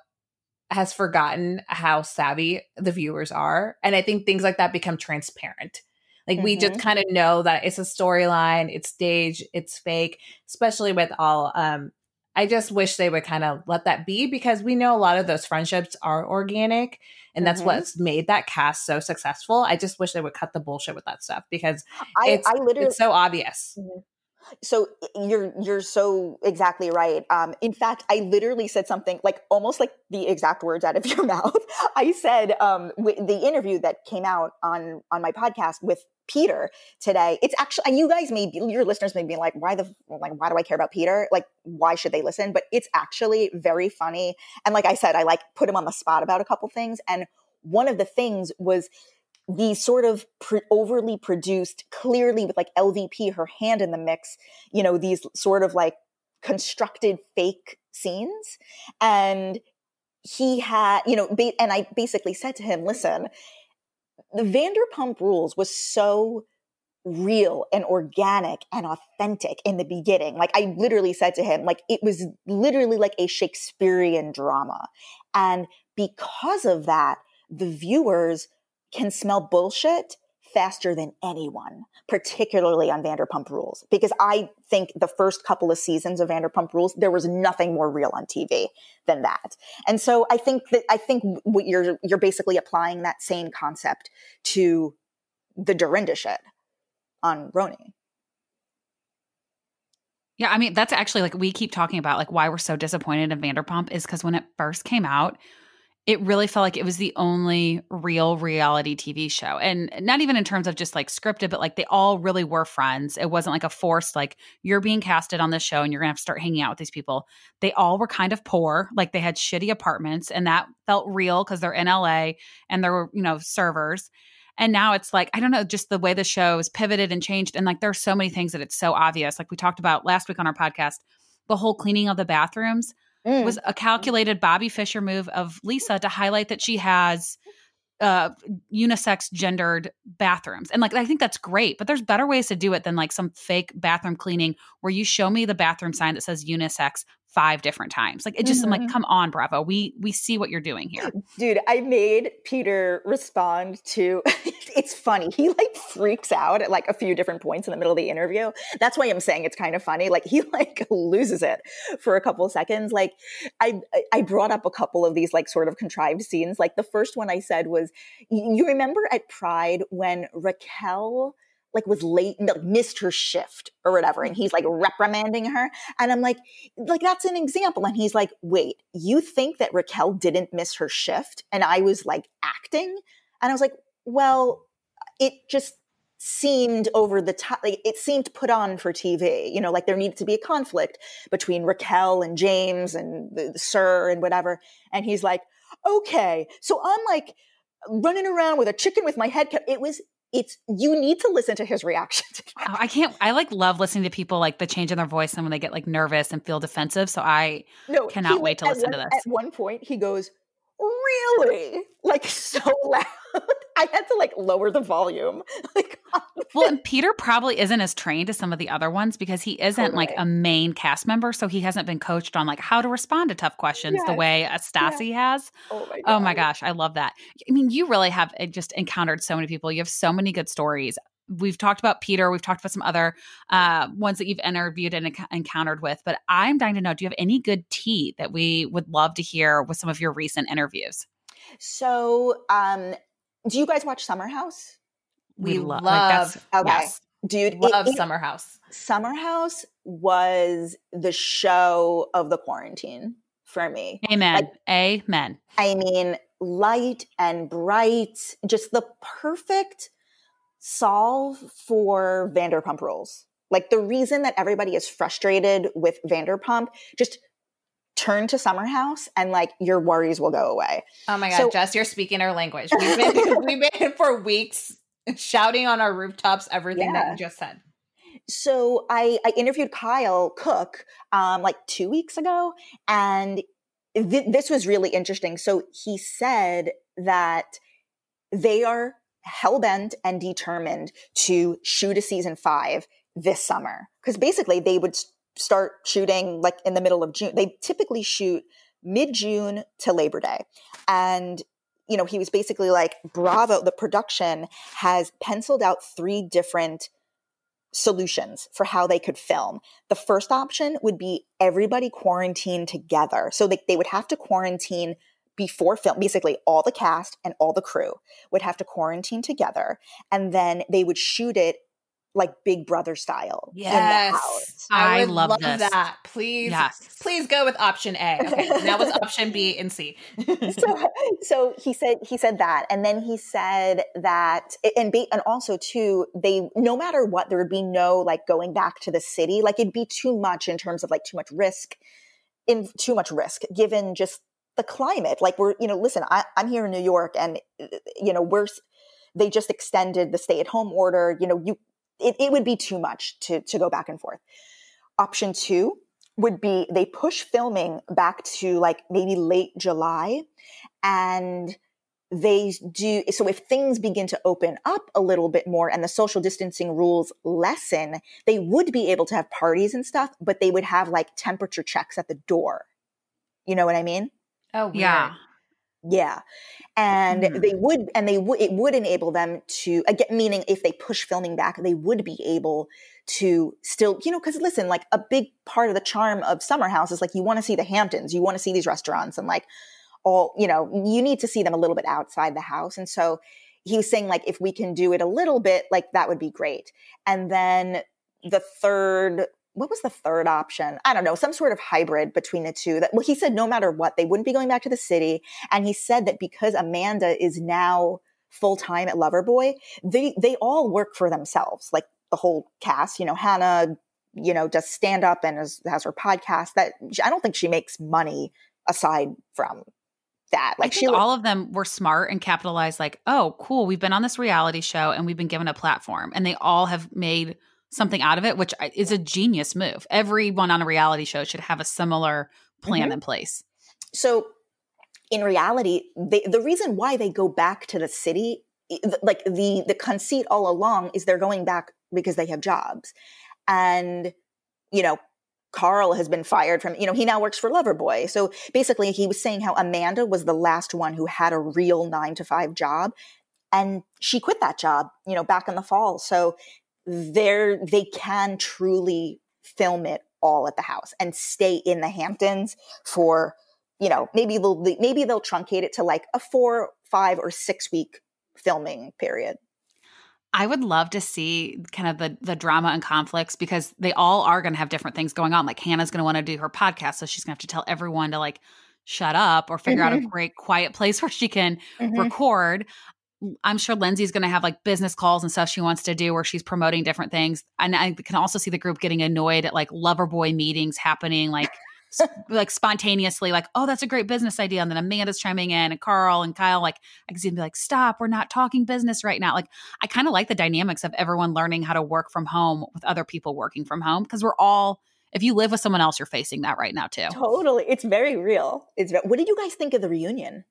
S4: has forgotten how savvy the viewers are and I think things like that become transparent. Like mm-hmm. we just mm-hmm. kind of know that it's a storyline, it's stage, it's fake, especially with all um I just wish they would kind of let that be because we know a lot of those friendships are organic and that's mm-hmm. what's made that cast so successful. I just wish they would cut the bullshit with that stuff because I, it's, I literally, it's so obvious. Mm-hmm.
S3: So you're you're so exactly right. Um, in fact, I literally said something like almost like the exact words out of your mouth. I said um, the interview that came out on on my podcast with Peter today. It's actually you guys may be your listeners may be like, why the like why do I care about Peter? Like why should they listen? But it's actually very funny. And like I said, I like put him on the spot about a couple things. And one of the things was these sort of pre- overly produced, clearly with like LVP, her hand in the mix, you know, these sort of like constructed fake scenes. And he had, you know, ba- and I basically said to him, listen, the Vanderpump Rules was so real and organic and authentic in the beginning. Like I literally said to him, like it was literally like a Shakespearean drama. And because of that, the viewers can smell bullshit faster than anyone, particularly on Vanderpump Rules. Because I think the first couple of seasons of Vanderpump Rules, there was nothing more real on TV than that. And so I think that I think what you're you're basically applying that same concept to the Dorinda shit on RHONY.
S2: Yeah, I mean that's actually like we keep talking about like why we're so disappointed in Vanderpump is because when it first came out, it really felt like it was the only real reality TV show. And not even in terms of just like scripted, but like they all really were friends. It wasn't like a forced, like, you're being casted on this show and you're going to have to start hanging out with these people. They all were kind of poor. Like they had shitty apartments and that felt real because they're in LA and there were, you know, servers. And now it's like, I don't know, just the way the show is pivoted and changed. And like there's so many things that it's so obvious. Like we talked about last week on our podcast, the whole cleaning of the bathrooms mm. was a calculated Bobby Fischer move of Lisa to highlight that she has uh unisex gendered bathrooms and like i think that's great but there's better ways to do it than like some fake bathroom cleaning where you show me the bathroom sign that says unisex five different times. Like it just, mm-hmm. I'm like, mm-hmm. come on, Bravo. We we see what you're doing here.
S3: Dude, I made Peter respond to it's funny. He like freaks out at like a few different points in the middle of the interview. That's why I'm saying it's kind of funny. Like he like loses it for a couple of seconds. Like I I brought up a couple of these like sort of contrived scenes. Like the first one I said was you remember at Pride when Raquel like was late, like missed her shift or whatever. And he's like reprimanding her. And I'm like, like that's an example. And he's like, wait, you think that Raquel didn't miss her shift? And I was like acting. And I was like, well, it just seemed over the top like it seemed put on for tv you know like there needed to be a conflict between raquel and james and the, the SUR and whatever and he's like okay so i'm like running around with a chicken with my head cut it was it's you need to listen to his reaction to
S2: oh, I can't I like love listening to people like the change in their voice and when they get like nervous and feel defensive. So I no, cannot wait to listen
S3: one,
S2: to this.
S3: At one point he goes, Really? Like so loud. I had to like lower the volume. Like
S2: Well, and Peter probably isn't as trained as some of the other ones because he isn't totally. like a main cast member, so he hasn't been coached on like how to respond to tough questions yes. the way yeah. has. Oh my, oh my gosh, I love that. I mean, you really have eh, just encountered so many people. You have so many good stories we've talked about Peter, we've talked about some other uh, ones that you've interviewed and encountered with, but I'm dying to know do you have any good tea that we would love to hear with some of your recent interviews?
S3: So, um, do you guys watch Summer House?
S4: We, we lo- love.
S3: Like okay. Yes. Dude,
S4: love it, Summer House.
S3: Summer House was the show of the quarantine for me.
S2: Amen. Like, Amen.
S3: I mean, light and bright, just the perfect solve for Vanderpump Rules. Like the reason that everybody is frustrated with Vanderpump, just turn to Summer House and like your worries will go away.
S4: Oh my god, so, Jess, you're speaking our language. We've been we've been for weeks shouting on our rooftops everything yeah. that you just said.
S3: So I I interviewed Kyle Cooke um like 2 weeks ago and th- this was really interesting. So he said that they are hellbent and determined to shoot a season 5 this summer because basically they would start shooting like in the middle of June. They typically shoot mid June to Labor Day. And, you know, he was basically like, Bravo, the production has penciled out three different solutions for how they could film. The first option would be everybody quarantined together. So they, they would have to quarantine before film basically all the cast and all the crew would have to quarantine together and then they would shoot it like Big Brother style.
S4: Yes, I, I love, love that. Please, yes. please go with option A. Okay, now what's option B and C?
S3: so, so he said he said that, and then he said that, and be, and also too, they no matter what, there would be no like going back to the city. Like it'd be too much in terms of like too much risk, in too much risk given just the climate. Like we're, you know, listen, I, I'm here in New York, and uh, you know we're they just extended the stay at home order. You know, you it, it would be too much to, to go back and forth. Option two would be they push filming back to like maybe late July and they do so if things begin to open up a little bit more and the social distancing rules lessen they would be able to have parties and stuff but they would have like temperature checks at the door you know what i mean
S4: oh weird. yeah
S3: yeah. And mm. they would, and they would, it would enable them to, again, meaning if they push filming back, they would be able to still, you know, cause listen, like a big part of the charm of Summer House is like you want to see the Hamptons, you want to see these restaurants and like all, you know, you need to see them a little bit outside the house. And so he was saying like if we can do it a little bit, like that would be great. And then the third what was the third option? I don't know, some sort of hybrid between the two. That well, he said no matter what, they wouldn't be going back to the city. And he said that because Amanda is now full time at Loverboy, they they all work for themselves, like the whole cast. You know, Hannah, you know, does stand up and has, has her podcast. That I don't think she makes money aside from that.
S2: Like she, all of them were smart and capitalized. Like, oh, cool, we've been on this reality show and we've been given a platform, and they all have made something out of it, which is a genius move. Everyone on a reality show should have a similar plan mm-hmm. in place.
S3: So, in reality, they, the reason why they go back to the city, like the the conceit all along, is they're going back because they have jobs, and you know. Carl has been fired from, you know, he now works for Loverboy. So basically, he was saying how Amanda was the last one who had a real nine to five job. And she quit that job, you know, back in the fall. So they're they can truly film it all at the house and stay in the Hamptons for you know maybe they'll maybe they'll truncate it to like a four, five, or six week filming period.
S2: I would love to see kind of the the drama and conflicts because they all are going to have different things going on. Like Hannah's going to want to do her podcast, so she's going to have to tell everyone to like shut up or figure mm-hmm. out a mm-hmm. great quiet place where she can mm-hmm. record I'm sure Lindsay's going to have like business calls and stuff she wants to do where she's promoting different things. And I can also see the group getting annoyed at like Loverboy meetings happening like like spontaneously like, "Oh, that's a great business idea." And then Amanda's chiming in and Carl and Kyle like I can see them be like, "Stop, we're not talking business right now." Like I kind of like the dynamics of everyone learning how to work from home with other people working from home because we're all if you live with someone else, you're facing that right now too.
S3: Totally. It's very real. It's what did you guys think of the reunion?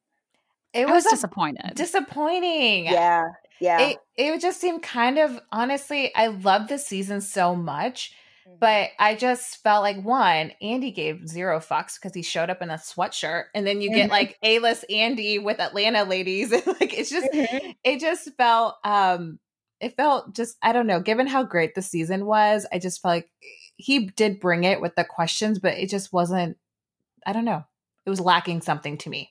S2: It was, was disappointed.
S4: Disappointing.
S3: Yeah. Yeah.
S4: It, it just seemed kind of honestly, I love this season so much. Mm-hmm. But I just felt like one, Andy gave zero fucks because he showed up in a sweatshirt, and then you get mm-hmm. like A list Andy with Atlanta ladies, like it's just, mm-hmm. it just felt, um, it felt just, I don't know. Given how great the season was, I just felt like he did bring it with the questions, but it just wasn't. I don't know. It was lacking something to me.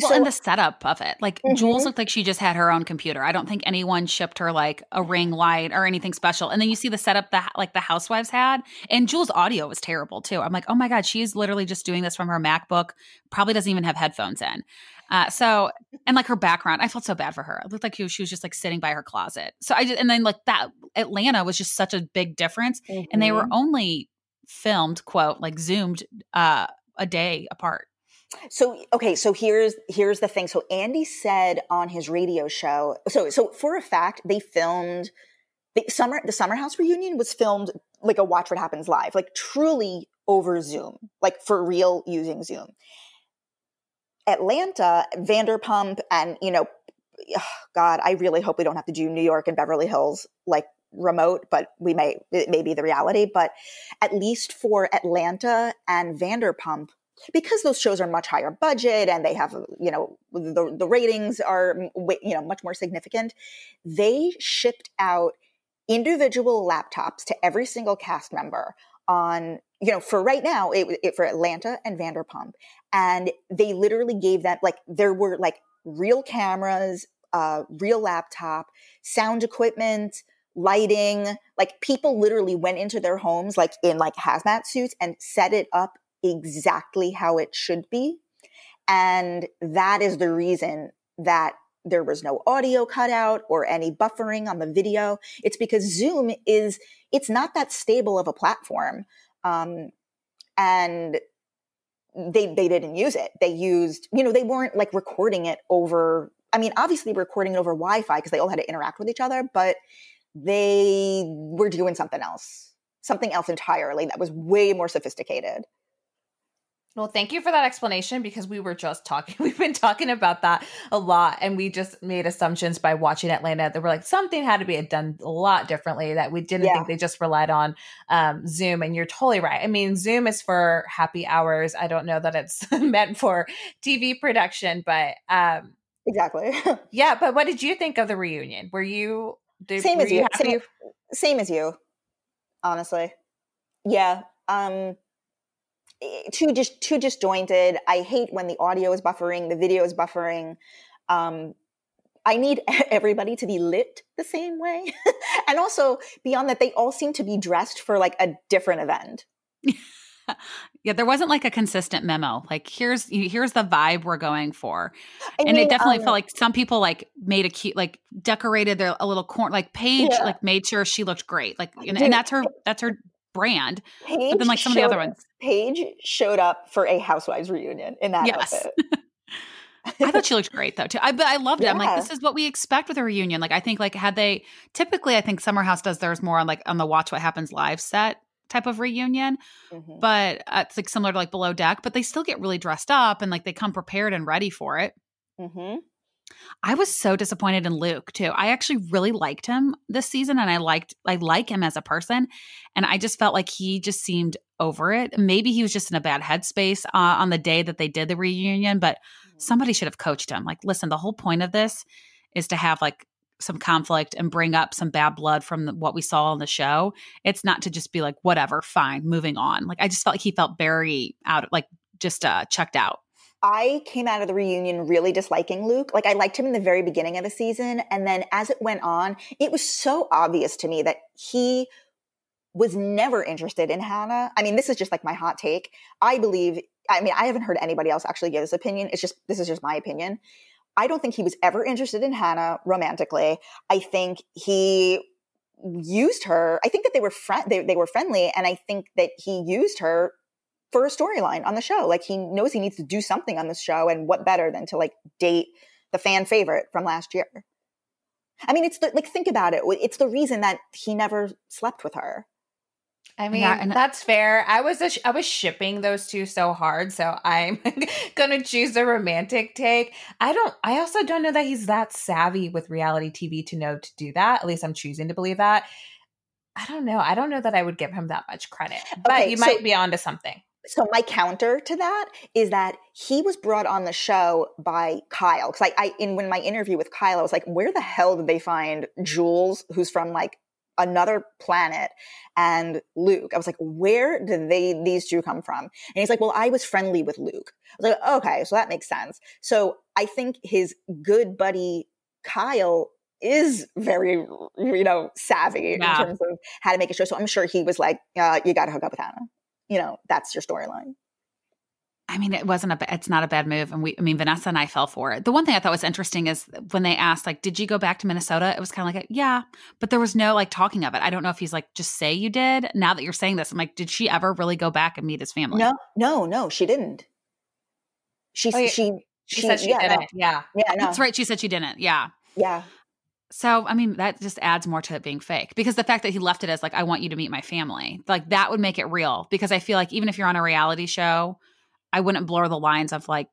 S2: Well, and the setup of it. Like mm-hmm. Jules looked like she just had her own computer. I don't think anyone shipped her like a ring light or anything special. And then you see the setup that like the housewives had, and Jules' audio was terrible too. I'm like, oh my god, she's literally just doing this from her MacBook. Probably doesn't even have headphones in. Uh, so and like her background, I felt so bad for her. It looked like she was, she was just like sitting by her closet. So I just and then like that Atlanta was just such a big difference, mm-hmm. and they were mm-hmm. only filmed quote like zoomed uh, a day apart.
S3: So okay, so here's here's the thing. So Andy said on his radio show. So so for a fact, they filmed the summer the Summer House reunion was filmed like a Watch What Happens live, like truly over Zoom, like for real using Zoom. Atlanta, Vanderpump, and you know, God, I really hope we don't have to do New York and Beverly Hills like remote, but we may it may be the reality. But at least for Atlanta and Vanderpump, because those shows are much higher budget and they have you know the, the ratings are you know much more significant they shipped out individual laptops to every single cast member on you know for right now it, it for atlanta and vanderpump. And they literally gave them like there were like real cameras uh real laptop sound equipment lighting like people literally went into their homes like in like hazmat suits and set it up exactly how it should be. And that is the reason that there was no audio cutout or any buffering on the video. It's because Zoom is, it's not that stable of a platform. Um, and they, they didn't use it. They used, you know, they weren't like recording it over, I mean, obviously recording it over Wi-Fi because they all had to interact with each other, but they were doing something else, something else entirely that was way more sophisticated.
S4: Well, thank you for that explanation because we were just talking. We've been talking about that a lot, and we just made assumptions by watching Atlanta that were like something had to be done a lot differently. That we didn't yeah. think they just relied on um, Zoom. And you're totally right. I mean, Zoom is for happy hours. I don't know that it's meant for TV production, but um,
S3: exactly.
S4: yeah. But what did you think of the reunion? Were you
S3: did, same were as you? Same, same as you, honestly. Yeah. Um, too just too disjointed. I hate when the audio is buffering, the video is buffering. Um, I need everybody to be lit the same way, and also beyond that, they all seem to be dressed for like a different event.
S2: yeah, there wasn't like a consistent memo. Like here's here's the vibe we're going for, I and mean, it definitely um, felt like some people like made a cute like decorated their a little corn Like Paige yeah. like made sure she looked great. Like and, and that's her that's her brand. Paige but then like some of the other ones.
S3: Paige showed up for a Housewives reunion in that yes. outfit.
S2: I thought she looked great though too. I but I loved it. Yeah. I'm like, this is what we expect with a reunion. Like I think like had they typically I think Summer House does theirs more on like on the Watch What Happens live set type of reunion. Mm-hmm. But uh, it's like similar to like below deck, but they still get really dressed up and like they come prepared and ready for it. Mm-hmm. I was so disappointed in Luke too. I actually really liked him this season and I liked I like him as a person and I just felt like he just seemed over it. Maybe he was just in a bad headspace uh, on the day that they did the reunion, but mm-hmm. somebody should have coached him. Like, listen, the whole point of this is to have like some conflict and bring up some bad blood from the, what we saw on the show. It's not to just be like whatever, fine, moving on. Like I just felt like he felt very out like just uh checked out.
S3: I came out of the reunion really disliking Luke. Like I liked him in the very beginning of the season. And then as it went on, it was so obvious to me that he was never interested in Hannah. I mean, this is just like my hot take. I believe, I mean, I haven't heard anybody else actually give this opinion. It's just, this is just my opinion. I don't think he was ever interested in Hannah romantically. I think he used her. I think that they were friend they, they were friendly, and I think that he used her for a storyline on the show. Like he knows he needs to do something on this show, and what better than to like date the fan favorite from last year? I mean, it's the, like think about it. It's the reason that he never slept with her.
S4: I mean, yeah, and that's fair. I was sh- I was shipping those two so hard, so I'm gonna choose the romantic take. I don't. I also don't know that he's that savvy with reality TV to know to do that. At least I'm choosing to believe that. I don't know. I don't know that I would give him that much credit, but okay, you so, might be onto something.
S3: So my counter to that is that he was brought on the show by Kyle. Because I, I, in when my interview with Kyle, I was like, where the hell did they find Jules, who's from like another planet and Luke. I was like, where did they these two come from? And he's like, well, I was friendly with Luke. I was like, okay, so that makes sense. So I think his good buddy Kyle is very, you know, savvy yeah. in terms of how to make a show. So I'm sure he was like, uh, you got to hook up with Hannah. You know, that's your storyline.
S2: I mean, it wasn't a. It's not a bad move, and we. I mean, Vanessa and I fell for it. The one thing I thought was interesting is when they asked, like, "Did you go back to Minnesota?" It was kind of like, a, "Yeah," but there was no like talking of it. I don't know if he's like, "Just say you did." Now that you're saying this, I'm like, did she ever really go back and meet his family?
S3: No, no, no, she didn't. She oh, yeah. she,
S4: she, she said she yeah, didn't. No. Yeah,
S3: yeah, no.
S2: that's right. She said she didn't. Yeah,
S3: yeah.
S2: So, I mean, that just adds more to it being fake because the fact that he left it as like, I want you to meet my family, like that would make it real. Because I feel like even if you're on a reality show, I wouldn't blur the lines of like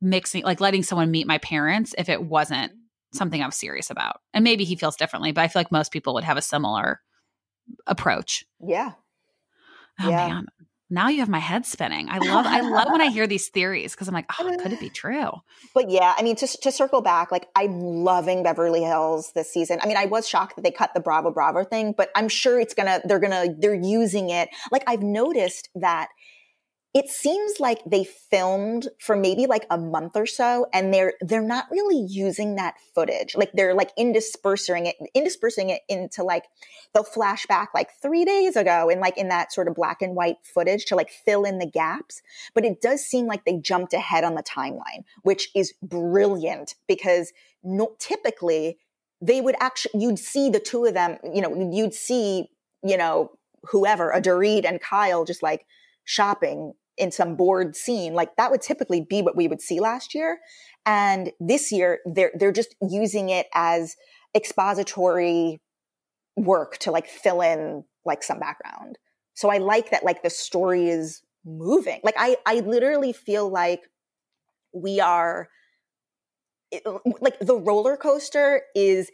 S2: mixing, like letting someone meet my parents if it wasn't something I was serious about. And maybe he feels differently, but I feel like most people would have a similar approach.
S3: Yeah.
S2: Oh yeah. man. Now you have my head spinning. I love I love when I hear these theories because I'm like, oh, could it be true?
S3: But yeah, I mean, to, to circle back, like I'm loving Beverly Hills this season. I mean, I was shocked that they cut the Bravo Bravo thing, but I'm sure it's gonna they're gonna they're using it. Like I've noticed that it seems like they filmed for maybe like a month or so and they're they're not really using that footage. Like they're like interspersing it interspersing it into like they'll flash back like three days ago and like in that sort of black and white footage to like fill in the gaps but it does seem like they jumped ahead on the timeline which is brilliant because no, typically they would actually you'd see the two of them you know you'd see you know whoever a and Kyle just like shopping in some board scene, like that would typically be what we would see last year. And this year, they're they're just using it as expository work to like fill in like some background. So I like that like the story is moving. Like I I literally feel like we are like the roller coaster is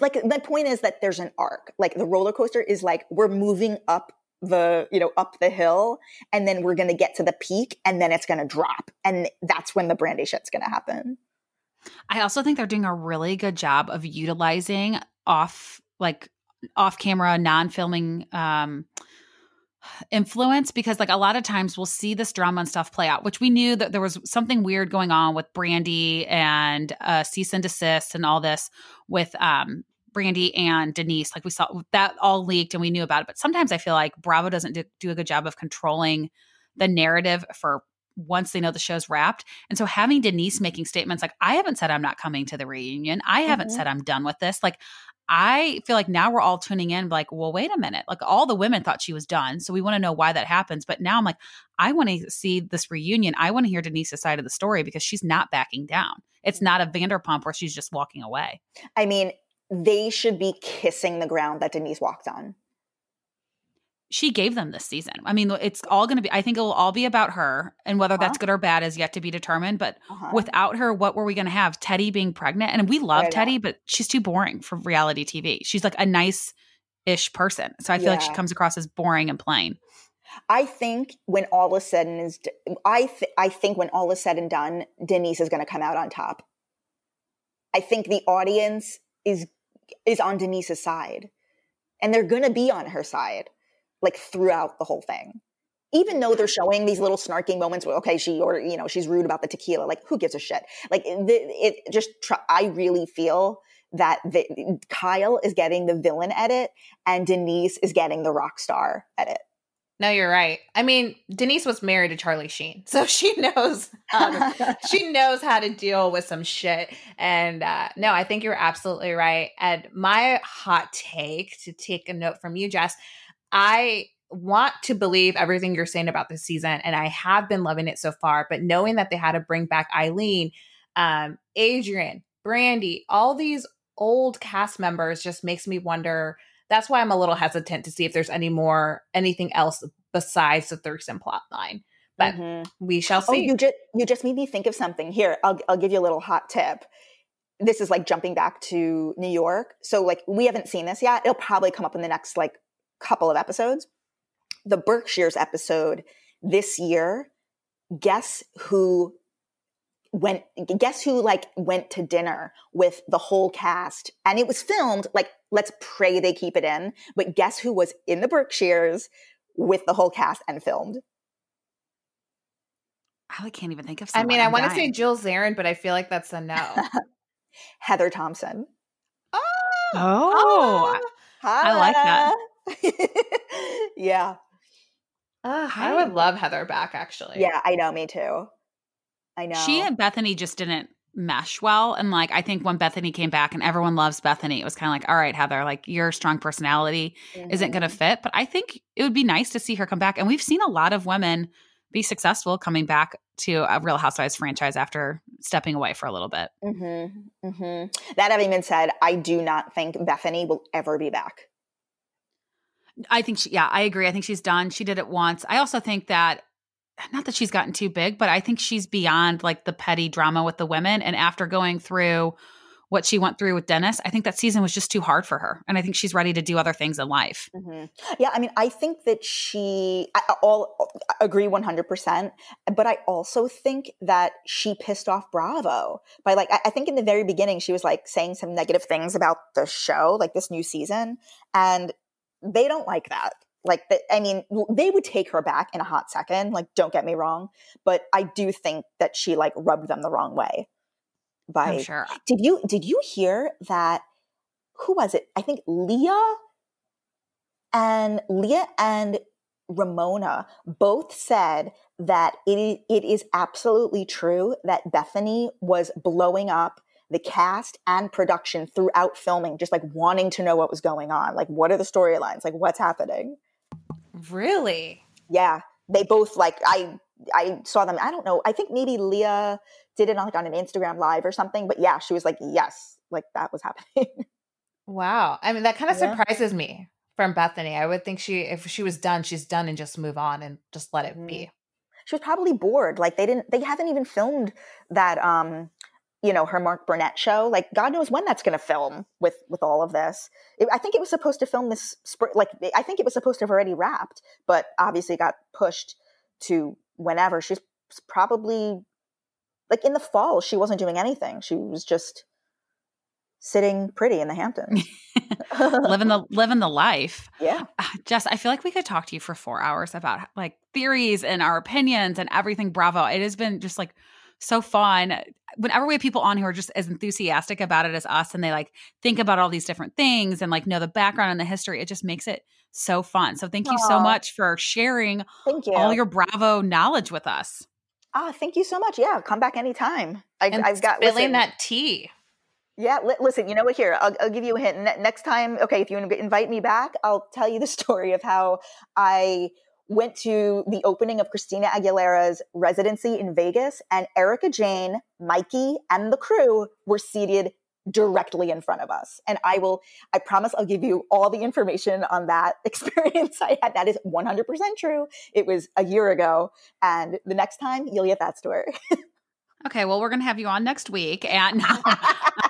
S3: like the point is that there's an arc. Like the roller coaster is like we're moving up the you know up the hill and then we're going to get to the peak and then it's going to drop and that's when the Brandi shit's going to happen.
S2: I also think they're doing a really good job of utilizing off like off camera non-filming um influence because like a lot of times we'll see this drama and stuff play out which we knew that there was something weird going on with Brandi and uh cease and desist and all this with um Brandi and Denise. Like we saw that all leaked and we knew about it. But sometimes I feel like Bravo doesn't do, do a good job of controlling the narrative for once they know the show's wrapped. And so having Denise making statements like, I haven't said I'm not coming to the reunion. I haven't mm-hmm. said I'm done with this. Like, I feel like now we're all tuning in, like, well, wait a minute. Like, all the women thought she was done. So we want to know why that happens. But now I'm like, I want to see this reunion. I want to hear Denise's side of the story because she's not backing down. It's not a Vanderpump where she's just walking away.
S3: I mean, they should be kissing the ground that Denise walked on.
S2: She gave them this season. I mean, it's all going to be, I think it will all be about her. And whether uh-huh. that's good or bad is yet to be determined. But uh-huh. without her, what were we going to have? Teddi being pregnant. And we love Teddi, but she's too boring for reality TV. She's like a nice ish person. So I feel yeah. like she comes across as boring and plain.
S3: I think when all is said and is, I th- I think when all is said and done, Denise is going to come out on top. I think the audience is is on Denise's side. And they're going to be on her side like throughout the whole thing. Even though they're showing these little snarky moments where, okay, she or, you know, she's rude about the tequila. Like, who gives a shit? Like, it, it just, I really feel that the, Kyle is getting the villain edit and Denise is getting the rock star edit.
S4: No, you're right. I mean, Denise was married to Charlie Sheen, so she knows how to, she knows how to deal with some shit. And uh, no, I think you're absolutely right. And my hot take to take a note from you, Jess, I want to believe everything you're saying about this season, and I have been loving it so far. But knowing that they had to bring back Eileen, um, Adrienne, Brandi, all these old cast members just makes me wonder that's why I'm a little hesitant to see if there's any more anything else besides the Thurston plot line. But mm-hmm. we shall oh, see.
S3: Oh, you just you just made me think of something. Here, I'll I'll give you a little hot tip. This is like jumping back to New York. So like we haven't seen this yet. It'll probably come up in the next like couple of episodes. The Berkshires episode this year. Guess who went guess who like went to dinner with the whole cast and it was filmed like let's pray they keep it in but guess who was in the berkshires with the whole cast and filmed
S2: I can't even think of.
S4: I mean, I want to say Jill Zarin, but I feel like that's a no.
S3: Heather Thomson
S2: Oh, oh, I like
S3: that. yeah.
S4: Uh, I would love Heather back, actually.
S3: Yeah, I know. Me too. I know.
S2: She and Bethenny just didn't mesh well. And like, I think when Bethenny came back and everyone loves Bethenny, it was kind of like, all right, Heather, like your strong personality mm-hmm. isn't going to fit. But I think it would be nice to see her come back. And we've seen a lot of women be successful coming back to a Real Housewives franchise after stepping away for a little bit.
S3: Mm-hmm. Mm-hmm. That having been said, I do not think Bethenny will ever be back.
S2: I think she, yeah, I agree. I think she's done. She did it once. I also think that not that she's gotten too big, but I think she's beyond like the petty drama with the women. And after going through what she went through with Dennis, I think that season was just too hard for her. And I think she's ready to do other things in life.
S3: Mm-hmm. Yeah. I mean, I think that she, I all agree 100%. But I also think that she pissed off Bravo by like, I, I think in the very beginning, she was like saying some negative things about the show, like this new season. And they don't like that. Like, the, I mean, they would take her back in a hot second. Like, don't get me wrong, but I do think that she like rubbed them the wrong way. By
S2: I'm sure.
S3: Did you did you hear that? Who was it? I think Leah and Leah and Ramona both said that it, it is absolutely true that Bethenny was blowing up the cast and production throughout filming, just like wanting to know what was going on. Like, what are the storylines? Like, what's happening?
S4: Really?
S3: Yeah. They both like I I saw them. I don't know. I think maybe Leah did it on like on an Instagram live or something. But yeah, she was like, yes, like that was happening.
S4: wow. I mean, that kind of yeah. surprises me from Bethenny. I would think she, if she was done, she's done and just move on and just let it mm-hmm. be.
S3: She was probably bored. Like they didn't, they haven't even filmed that um you know her mark burnett show like god knows when that's going to film with with all of this. It, i think it was supposed to film this spring like i think it was supposed to have already wrapped but obviously got pushed to whenever. She's probably like in the fall she wasn't doing anything. She was just sitting pretty in the hamptons.
S2: Living the living the life.
S3: Yeah.
S2: Uh, Jess i feel like we could talk to you for four hours about like theories and our opinions and everything. Bravo. It has been just like so fun. Whenever we have people on who are just as enthusiastic about it as us and they like think about all these different things and like know the background and the history, it just makes it so fun. So thank you Aww. so much for sharing
S3: thank you.
S2: all your Bravo knowledge with us.
S3: Ah, thank you so much. Yeah, come back anytime.
S4: I, have got spilling that tea.
S3: Yeah, li- listen. You know what? Here, I'll, I'll give you a hint. Ne- next time, okay, if you invite me back, I'll tell you the story of how I went to the opening of Christina Aguilera's residency in Vegas, and Erika Jayne, Mikey, and the crew were seated directly in front of us. And I will, I promise I'll give you all the information on that experience I had. That is 100% true. It was a year ago. And the next time you'll get that story.
S2: okay. Well, we're going to have you on next week. And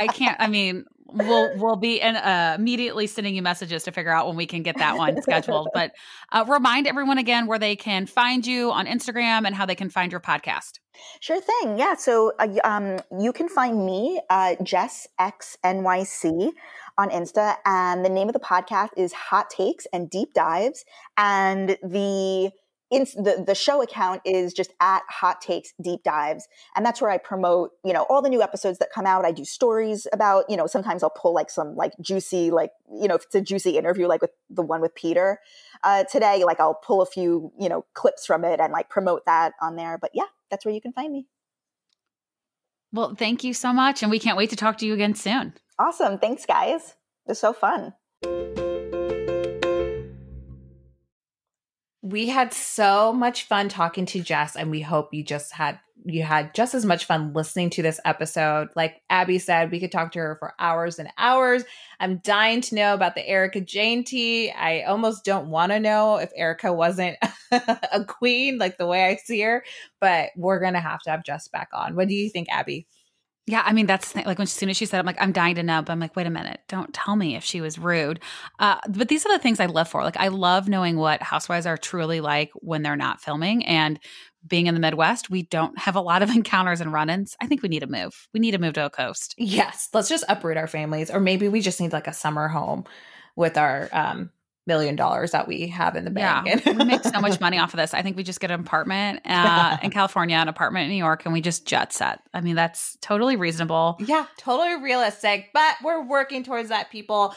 S2: I can't, I mean, we'll we'll be in, uh, immediately sending you messages to figure out when we can get that one scheduled. But uh, remind everyone again where they can find you on Instagram and how they can find your podcast.
S3: Sure thing. Yeah. So uh, um, you can find me, uh, Jess X NYC on Insta, and the name of the podcast is Hot Takes and Deep Dives, and the in the, the show account is just at hot takes deep dives and that's where i promote you know all the new episodes that come out. I do stories about you know sometimes i'll pull like some like juicy like you know if it's a juicy interview like with the one with peter. Uh, today like i'll pull a few you know clips from it and like promote that on there. But yeah that's where you can find me.
S2: Well thank you so much and we can't wait to talk to you again soon.
S3: Awesome. Thanks guys. It was so fun
S4: we had so much fun talking to Jess and we hope you just had you had just as much fun listening to this episode. Like Abby said, we could talk to her for hours and hours. I'm dying to know about the Erika Jayne tea. I almost don't want to know if Erika wasn't a queen like the way I see her, but we're to have to have Jess back on. What do you think, Abby?
S2: Yeah, I mean that's like when as soon as she said, "I'm like I'm dying to know," but I'm like, wait a minute, don't tell me if she was rude. Uh, but these are the things I love for. Like I love knowing what housewives are truly like when they're not filming. And being in the Midwest, we don't have a lot of encounters and run-ins. I think we need to move. We need to move to a coast.
S4: Yes, let's just uproot our families, or maybe we just need like a summer home with our um, million dollars that we have in the bank.
S2: Yeah, we make so much money off of this. I think we just get an apartment uh, in California, an apartment in New York, and we just jet set. I mean, that's totally reasonable.
S4: Yeah, totally realistic, but we're working towards that, people.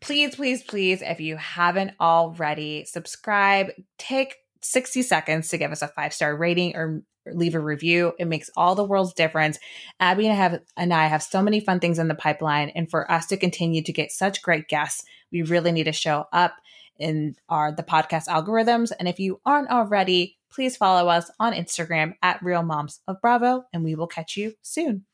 S4: Please, please, please, if you haven't already, subscribe. Take 60 seconds to give us a five star rating or leave a review. It makes all the world's difference. Abby and I have and I have so many fun things in the pipeline, and for us to continue to get such great guests we really need to show up in our the podcast algorithms. And if you aren't already, please follow us on Instagram at Real Moms of Bravo, and we will catch you soon.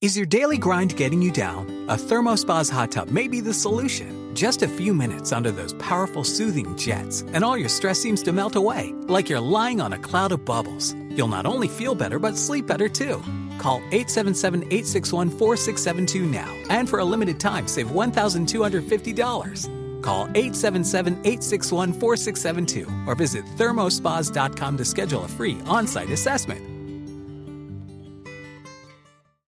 S5: Is your daily grind getting you down? A ThermoSpas hot tub may be the solution. Just a few minutes under those powerful soothing jets, and all your stress seems to melt away, like you're lying on a cloud of bubbles. You'll not only feel better, but sleep better too. Call 877 861 4672 now. And for a limited time, save $1,250. Call 877 861 4672 or visit thermospas.com to schedule a free on site assessment.